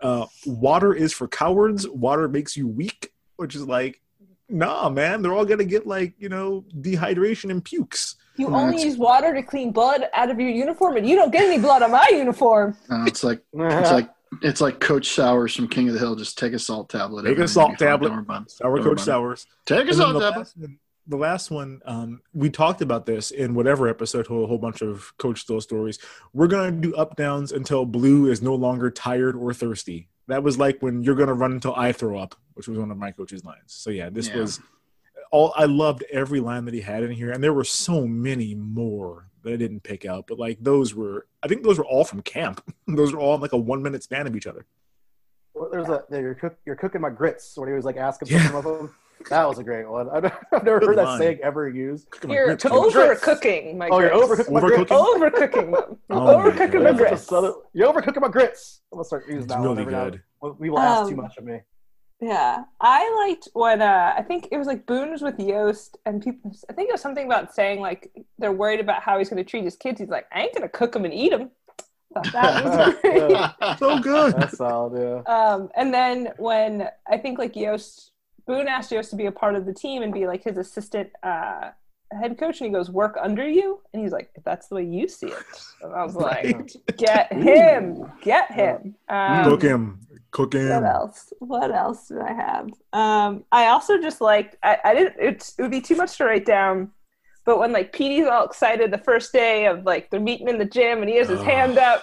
Uh, water is for cowards. Water makes you weak, which is like, nah, man. They're all gonna get like you know dehydration and pukes. You Yeah, only use water to clean blood out of your uniform, and you don't get any blood on my uniform. Uh, it's like it's like it's like Coach Sauers from King of the Hill. Just take a salt tablet. Take a salt tablet. going. Sour Coach worry about. Sours. Take a salt the tablet. last one, the last one, um, we talked about this in whatever episode, a whole bunch of Coach Still stories. We're gonna do up downs until Blue is no longer tired or thirsty. That was like when you're gonna run until I throw up, which was one of my coach's lines. So yeah, this Yeah. was all. I loved every line that he had in here, and there were so many more that I didn't pick out. But like those were, I think those were all from camp. those were all in like a one minute span of each other. Well, There's a you're, cook, you're cooking my grits. When he was like asking Yeah. some of them. That was a great one. I've never, Good heard that saying ever used. You're grits, overcooking my Oh, you're grits. overcooking my grits. Overcooking them. Oh overcooking God. my That's such a grits. southern- You're overcooking my grits. I'm gonna start using It's that one really every now and good. when People ask too Um, much of me. Yeah, I liked when uh, I think it was like Boone was with Yoast, and people. I think it was something about saying like they're worried about how he's going to treat his kids. He's like, I ain't going to cook them and eat them. That was great. So good. That's solid. Yeah. um, and then when I think like Yoast, Boone asked Yoast to be a part of the team and be like his assistant uh, head coach, and he goes, "Work under you," and he's like, that's the way you see it," and I was like, "Get him, get him." Um, Cook him. Cook him. what else? What else did I have? Um, I also just like I, I didn't. It's, it would be too much to write down. But when like Petey's all excited the first day of like they're meeting in the gym and he has his Ugh. hand up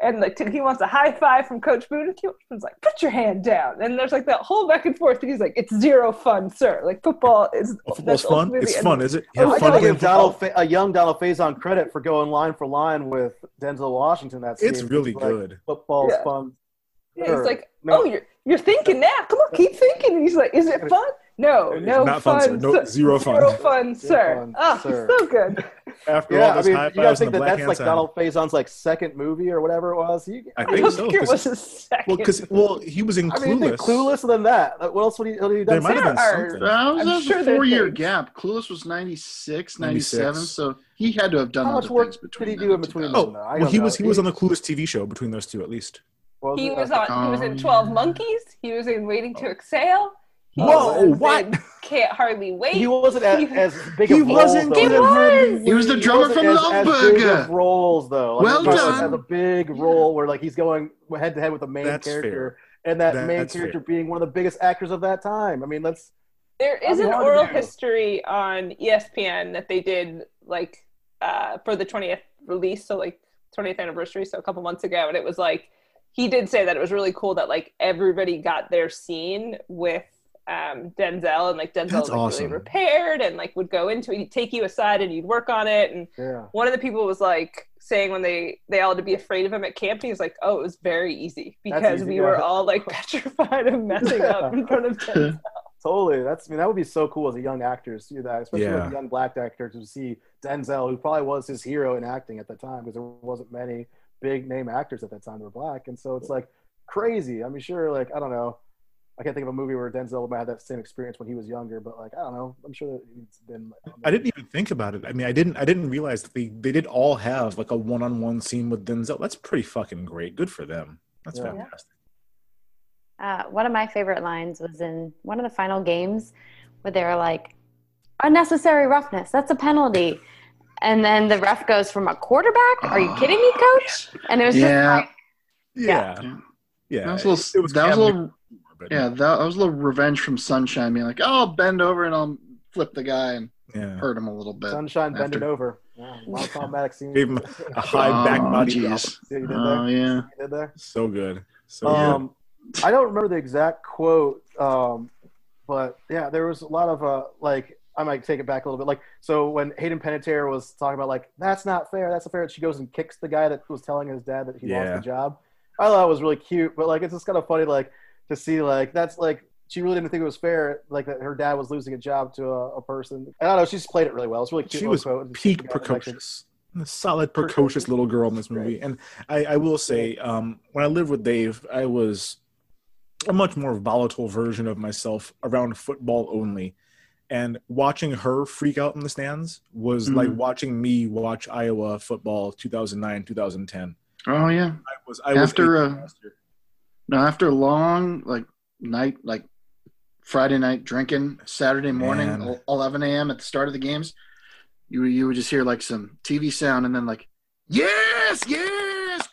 and like he wants a high five from Coach Boone, and Coach Boone's like, "Put your hand down." And there's like that whole back and forth. And he's like, "It's zero fun, sir. Like football is football's fun. ultimately- It's and- fun, is it? You Oh, have I fun gotta give Donald. Fa- a young Donald Faison credit for going line for line with Denzel Washington. That's scene. It's really He's like, good. Football's Yeah. fun. Yeah, Sure. he's like, No. "Oh, you're you're thinking now. Come on, keep thinking." And he's like, "Is it fun?" No, no not fun, sir. No- zero fun. Zero fun, sir. fun, oh, sir. so good. After Yeah, all I mean, high you gotta think that that's like. Donald Faison's like second movie or whatever it was. He, I I think don't so. think it 'cause- was his second. well, because well, he was in I mean, Clueless. Clueless. Clueless than that. What else would he? What would he There might have been Are- something. That was, I'm that was sure a there four year things. gap. Clueless was 96, 97, 96. so he had to have done How much work did he do in between Oh, well, he was he was on the Clueless TV show between those two at least. Was He it? was Okay. on. He was in Um, Twelve Monkeys. He was in Waiting to Exhale. He Whoa, was what? Can't hardly wait. He wasn't as, He- as big He of wasn't though. He good. was. He was the drummer wasn't from as, as big Love of roles though. Like, Well he was done. As a big role where like he's going head to head with the main That's character, and that That- main character fair. being one of the biggest actors of that time. I mean, that's There is That'd an be hard to oral do. history on ESPN that they did like uh, for the 20th release, so like 20th anniversary, so a couple months ago, and it was like he did say that it was really cool that like everybody got their scene with um, Denzel, and like Denzel That's was like, awesome. really repaired and like would go into it, he'd take you aside and you'd work on it, and yeah. one of the people was like saying when they they all had to be afraid of him at camp, he was like, "Oh, it was very easy because easy, we yeah. were all like petrified of messing up in front of Denzel." Totally. That's I mean that would be so cool as a young actor to see that, especially Yeah. with a young black actor to see Denzel, who probably was his hero in acting at the time, because there wasn't many big name actors at that time that were black, and so it's like crazy. I mean, sure, like I don't know, I can't think of a movie where Denzel might have that same experience when he was younger, but like I don't know, I'm sure that it's been. I didn't even think about it. I mean, I didn't. I didn't realize that they they did all have like a one-on-one scene with Denzel. That's pretty fucking great. Good for them. That's Yeah. fantastic. Uh, one of my favorite lines was in one of the final games where they were like, unnecessary roughness, that's a penalty. And then the ref goes from a quarterback? Are you kidding me, coach? And it was Yeah. just like, Yeah, Yeah. yeah. That was a little, it was that was a little but- yeah, that, that was a little revenge from Sunshine being like, oh, I'll bend over and I'll flip the guy and yeah. hurt him a little bit. Sunshine after. bending over. Yeah, monochromatic scene. Gave him a high back Oh, body jeez. drop. See what you did Oh, there? yeah. See what you did there? So good. So Um, I don't remember the exact quote, um, but yeah, there was a lot of uh, like I might take it back a little bit. Like so, when Hayden Panettiere was talking about like that's not fair, that's not fair, she goes and kicks the guy that was telling his dad that he Yeah. lost the job. I thought it was really cute, but like it's just kind of funny, like to see like that's like she really didn't think it was fair, like that her dad was losing a job to a, a person. I don't know, she just played it really well. It's really cute. she was quote. peak precocious. A solid precocious little girl in this movie. And I, I will say, um, when I lived with Dave, I was a much more volatile version of myself around football only. And watching her freak out in the stands was Mhm. like watching me watch Iowa football 2009, 2010. Oh yeah. I was I was After, 18 uh, year. No, after a long like night, like Friday night drinking, Saturday morning, Man. 11 a.m. at the start of the games, you you would just hear like some TV sound and then like, yes, yes,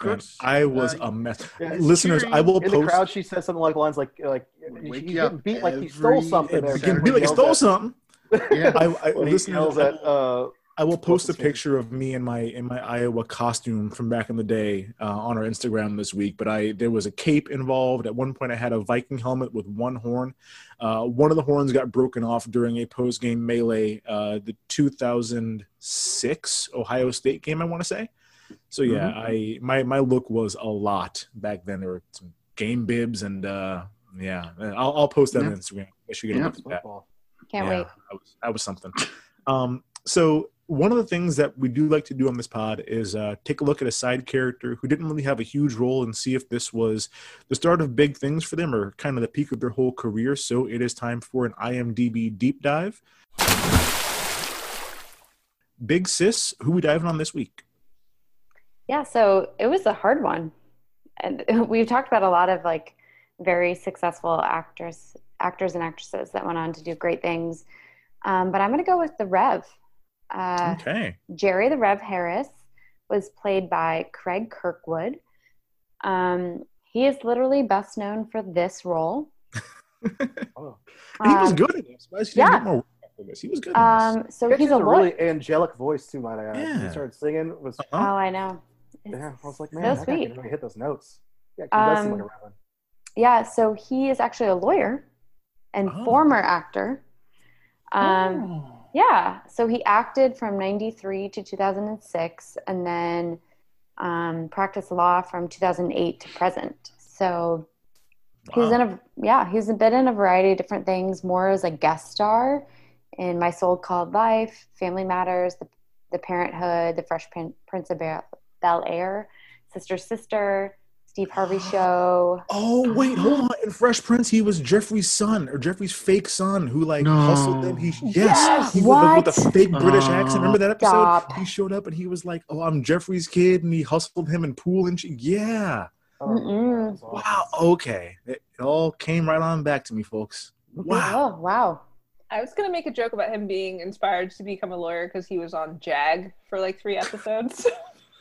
Crooks. I was Uh, a mess. Yeah, Listeners, I will in the post. crowd, she said something like lines like like Wake he's you up beat like he stole something. every there. It can be like he stole at- something. Yeah. I, I, when listeners, at uh, I will post a picture of me in my in my Iowa costume from back in the day uh, on our Instagram this week. But I there was a cape involved. At one point, I had a Viking helmet with one horn. Uh, one of the horns got broken off during a post game melee, uh, the 2006 Ohio State game. I want to say. So yeah, I my my look was a lot back then. There were some game bibs and uh, yeah, I'll, I'll post that on Instagram. I should get a Yeah. look at that. football. Can't Yeah, wait. That was, that was something. Um, so one of the things that we do like to do on this pod is uh, take a look at a side character who didn't really have a huge role and see if this was the start of big things for them or kind of the peak of their whole career. So it is time for an IMDb deep dive. Big Sis, who we diving on this week? Yeah, so it was a hard one. And we've talked about a lot of like very successful actors, actors and actresses that went on to do great things. Um, but I'm going to go with the Rev. Uh, Okay. Jerry the Rev Harris was played by Craig Kirkwood. Um, he is literally best known for this role. Oh. And he was Um, good at this. Why is he yeah. more this? He was good at this. Um, so he's a a really angelic voice too, might I add. Yeah. He started singing. It was Oh, I know. Yeah. I was like, so man, that guy sweet. can really hit those notes. Yeah, he does seem like a Um, reverend. Yeah, so he is actually a lawyer and Oh. former actor. Um, Yeah, so he acted from 93 to 2006 and then um, practiced law from 2008 to present. So he was in a, yeah, he's been in a variety of different things, more as a guest star in My So-Called Life, Family Matters, The, the Parenthood, The Fresh Prince of Bel Air, Sister Sister, Steve Harvey Show. Oh wait, hold on. In Fresh Prince, he was Geoffrey's son or Geoffrey's fake son who like No. hustled them. He yes, Yes! he was with, with a What? fake British accent. Remember that episode? Stop. He showed up and he was like, "Oh, I'm Geoffrey's kid," and he hustled him in pool and shit. Yeah. Oh, Mm-mm. Wow. Okay. It, it all came right on back to me, folks. Wow. Oh, wow. I was gonna make a joke about him being inspired to become a lawyer because he was on JAG for like three episodes.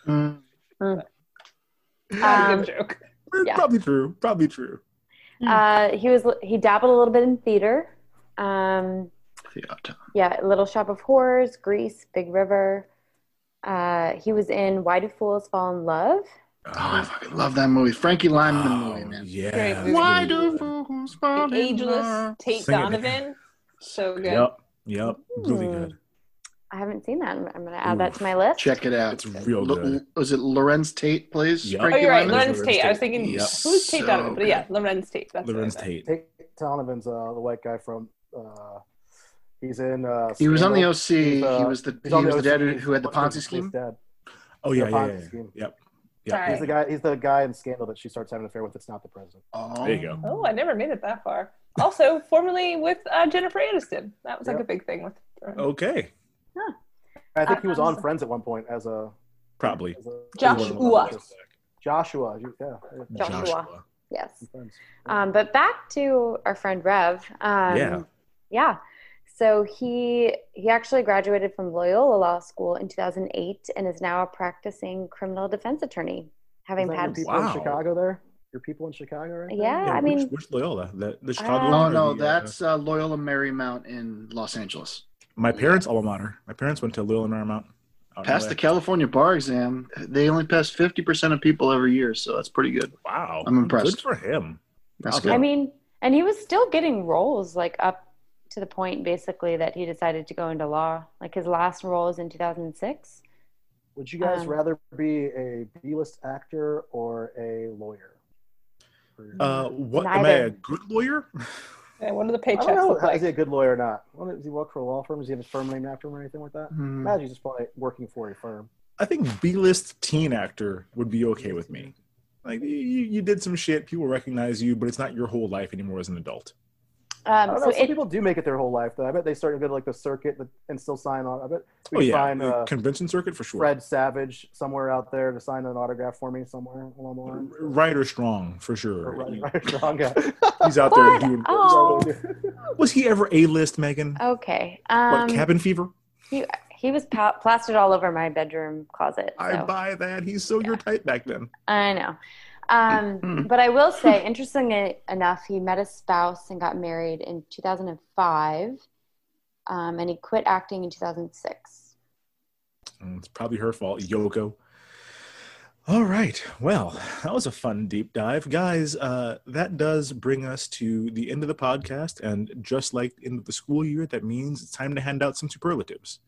Mm. Not a Um, good joke. Yeah. Probably true. Probably true. Uh, he was he dabbled a little bit in theater. Um, Theater. yeah, Little Shop of Horrors, Grease, Big River. Uh, he was in Why Do Fools Fall in Love? Oh, I fucking love that movie. Frankie Lymon movie, Oh, man. yeah. Why do fools fall The in ageless love? Tate Sing it. Donovan. So good. Yep. Yep. Really Hmm. good. I haven't seen that. I'm, I'm going to add that to my list. Check it out. It's real L- good. Was it Larenz Tate plays? Yep. Oh, you're right. Larenz Larenz Tate. I was thinking, Yep. who's Tate So Donovan? But yeah. Larenz Tate. That's what Larenz. Tate. Tate Donovan's uh, the white guy from. Uh, he's in. Uh, He was on the OC. Uh, he was the he was the dad who, who had the What's Ponzi face scheme. Dad. Oh yeah, The yeah, Ponzi yeah. scheme. Yep. Sorry. He's the guy. He's the guy in Scandal that she starts having an affair with. That's not the president. Oh. There you go. Oh, I never made it that far. Also, formerly with uh, Jennifer Aniston. That was like Yep. a big thing with. her. Okay. I think he was on Friends at one point as a. Probably. As a Joshua. Joshua. Yeah. yeah. Joshua. Yes. Um, but back to our friend Rev. Um, Yeah. Yeah. So he he actually graduated from Loyola Law School in 2008 and is now a practicing criminal defense attorney, having Is that your had people Wow. in Chicago there? Your people in Chicago right there? Yeah, I which, mean- which Loyola? The the Chicago. Uh, one Oh no, the, uh, that's uh, Loyola Marymount in Los Angeles. My parents' alma mater. My parents went to Loyola Marymount. out Passed the California bar exam. They only pass fifty percent of people every year, so that's pretty good. Wow, I'm impressed. Good for him. That's good. I mean, and he was still getting roles like up to the point basically that he decided to go into law. Like his last role is in 2006. Would you guys Um, rather be a B-list actor or a lawyer? Uh, what am I a good lawyer? And what do the I paychecks don't know. look like? Is he a good lawyer or not? Well, Does he work for a law firm? Does he have his firm named after him or anything like that? Hmm. Imagine he's just probably working for a firm. I think B-list teen actor would be okay with me. Like you, you did some shit, people recognize you, but it's not your whole life anymore as an adult. I Um, don't so know. Some it, people do make it their whole life, though. I bet they start to go to like the circuit and still sign on. I bet we Oh yeah, find the uh, convention circuit for sure. Fred Savage somewhere out there to sign an autograph for me somewhere along the line. Right or strong for sure. Or right, right, strong guy. He's out there doing. Oh. Was he ever a list, Megan? okay. what Um, cabin fever? he, he was pa- plastered all over my bedroom closet. I buy that. He's so your type back then. I know. Um, but I will say, interestingly enough, he met a spouse and got married in 2005, um, and he quit acting in 2006. Mm, It's probably her fault, Yoko. All right. Well, that was a fun deep dive. Guys, uh, that does bring us to the end of the podcast. And just like the end of the school year, that means it's time to hand out some superlatives.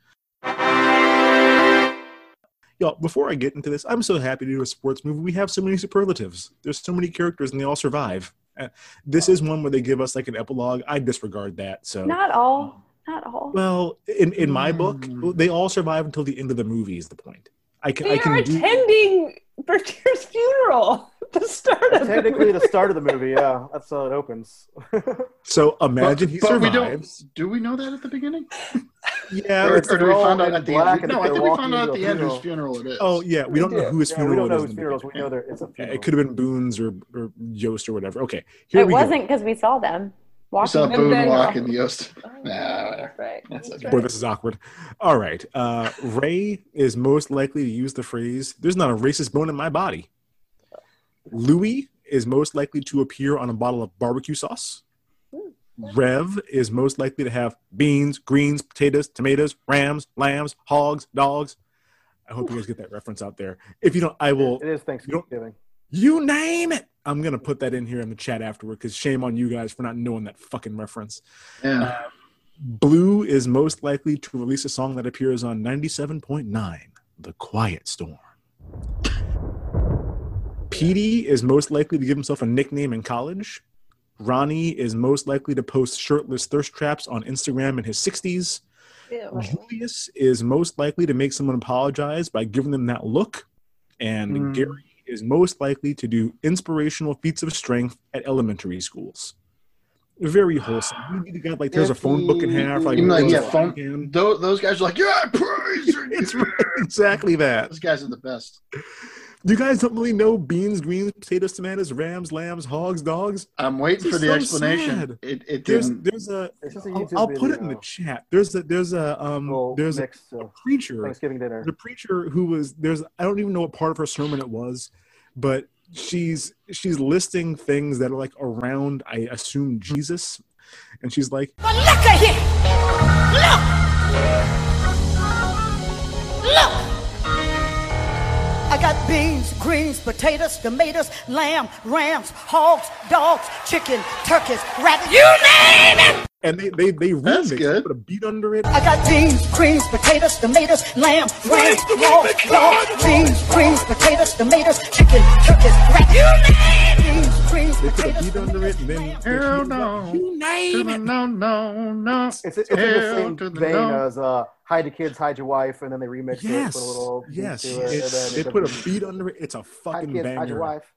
Y'all, before I get into this, I'm so happy to do a sports movie. We have so many superlatives. There's so many characters and they all survive. Uh, this is one where they give us like an epilogue. I disregard that. So Not all. Not all. Well, in in my Hmm. book, they all survive until the end of the movie. Is the point? I can. They I are can do. attending Bertier's funeral. The start of Technically, the the start of the movie, yeah, that's how it opens. So imagine But- he but we survives. don't. Do we know that at the beginning? Yeah. or, it's- or do we they're all find out in at the end? No, I think we walking found out at the end whose funeral. funeral it is. Oh yeah, we don't know do. who his Yeah, we funeral don't know is whose in the funerals. We know that it's a funeral. It could have been Boone's or, or Yoast or whatever. Okay, here it we wasn't because we saw them We walking. saw And Boone then- walk in the Yoast. Nah, whatever. right. That's That's okay. Boy, this is awkward. All right, uh, Ray is most likely to use the phrase "There's not a racist bone in my body." Louie is most likely to appear on a bottle of barbecue sauce. Rev is most likely to have beans, greens, potatoes, tomatoes, rams, lambs, hogs, dogs. I hope you guys get that reference out there. If you don't, I will. It is Thanksgiving. You name it. I'm gonna put that in here in the chat afterward because shame on you guys for not knowing that fucking reference. Yeah. Blue is most likely to release a song that appears on 97.9, The Quiet Storm. Petey is most likely to give himself a nickname in college. Ronnie is most likely to post shirtless thirst traps on Instagram in his 60s. Ew. Julius is most likely to make someone apologize by giving them that look. And Mm. Gary is most likely to do inspirational feats of strength at elementary schools. Very wholesome. You need to get like there's a phone book in half. Like, like, yeah, phone. Those, those guys are like, yeah, praise. It's exactly that. Those guys are the best. You guys don't really know beans, greens, potatoes, tomatoes, rams, lambs, hogs, dogs. I'm waiting This for the so explanation. sad. It, it There's didn't. there's a. will I'll put it in the chat. There's a there's a um Little there's a, mix a of preacher Thanksgiving dinner. the preacher who was there's I don't even know what part of her sermon it was, but she's she's listing things that are like around I assume Jesus, and she's like, But look at here! Look! Beans, greens, potatoes, tomatoes, lamb, rams, hogs, dogs, chicken, turkeys, rabbits. You name it! and they they they That's remix it, good. put a beat under it. I got beans, greens, potatoes, tomatoes, lamb, rams, hogs, dogs, beans, greens, potatoes, tomatoes, chicken, turkeys, rabbits. You name it! Beans, greens, They put a beat under it, and then Hell no. you name it. No, no, no. It's, it's in the same to the vein no. as uh, "Hide the Kids, Hide Your Wife," and then they remix Yes, it, put a little yes. to it, It's- they it put a beat under it. It's a fucking "Hide fucking kids, hide your wife."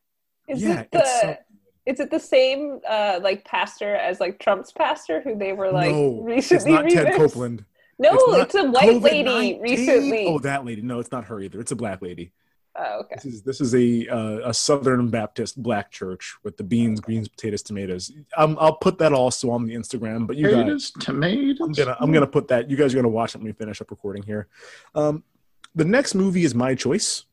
Is Yeah, it it's the so- is it the same uh like pastor as like Trump's pastor who they were like no, recently it's not Ted? Copeland. No, not it's, a white lady COVID-19. recently. Oh, that lady. No, it's not her either. It's a black lady. Oh, okay. This is this is a uh, a Southern Baptist black church with the beans, greens, potatoes, tomatoes. Um, I'll put that also on the Instagram. But you guys, Potatoes, tomatoes. I'm gonna I'm gonna put that. You guys are gonna watch it when we finish up recording here. Um, the next movie is my choice,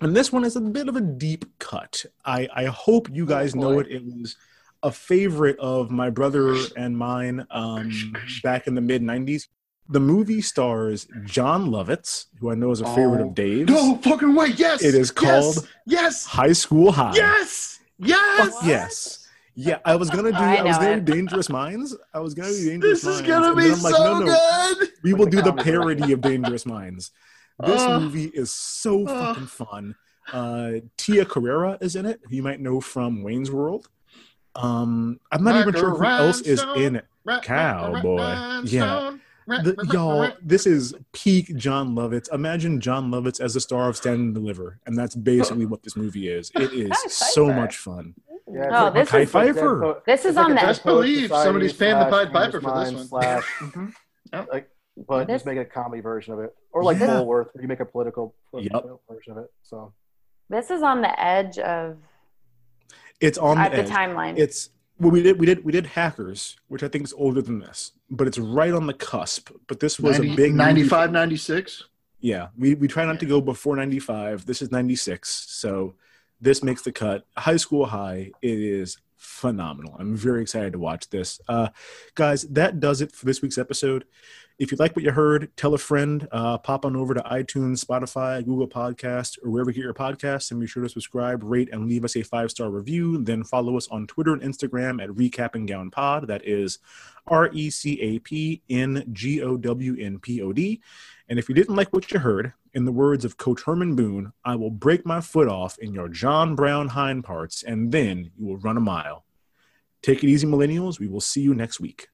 and this one is a bit of a deep cut. I I hope you guys know it. It was a favorite of my brother and mine um, back in the mid '90s. The movie stars Jon Lovitz, who I know is a favorite Oh. of Dave's. No fucking way. Yes. It is called Yes. High School High. Yes. Yes. Fuck yes. Yeah, I was gonna do. I I, was know gonna it. do Dangerous Minds. I was gonna do Dangerous Minds. This is gonna be then like, so no, no, good. We will do the the comedy version. parody of Dangerous Minds. This Uh, movie is so uh. fucking fun. Uh, Tia Carrere is in it, who you might know from Wayne's World. Um, I'm not even sure who else is in it. Cowboy. Yeah. The, y'all, this is peak Jon Lovitz. Imagine Jon Lovitz as the star of Stand and Deliver, and that's basically what this movie is. It is so much fun. Yeah, it's Oh, like- this like is- Dead Pfeiffer. This is it's like on a the- Dead Best believe somebody's paying the Pied Piper for this one. Slash, Mhm. Like, but This- just make a comedy version of it, or like Yeah. Bulworth, where you make a political, Yep. version of it. So This is on the edge of It's on the, at the timeline. It's well, we did we did we did Hackers, which I think is older than this, but it's right on the cusp. But this was 90 a big movie. 95, 96. Yeah, we we try not to go before ninety five. This is ninety six, so this makes the cut. High School High. It is phenomenal. I'm very excited to watch this, uh, guys. That does it for this week's episode. If you like what you heard, tell a friend. Uh, pop on over to iTunes, Spotify, Google Podcast, or wherever you get your podcasts, and be sure to subscribe, rate, and leave us a five star review. Then follow us on Twitter and Instagram at Recap and Gown Pod. That is R E C A P N G O W N P O D. And if you didn't like what you heard, in the words of Coach Herman Boone, I will break my foot off in your John Brown hind parts, and then you will run a mile. Take it easy, millennials. We will see you next week.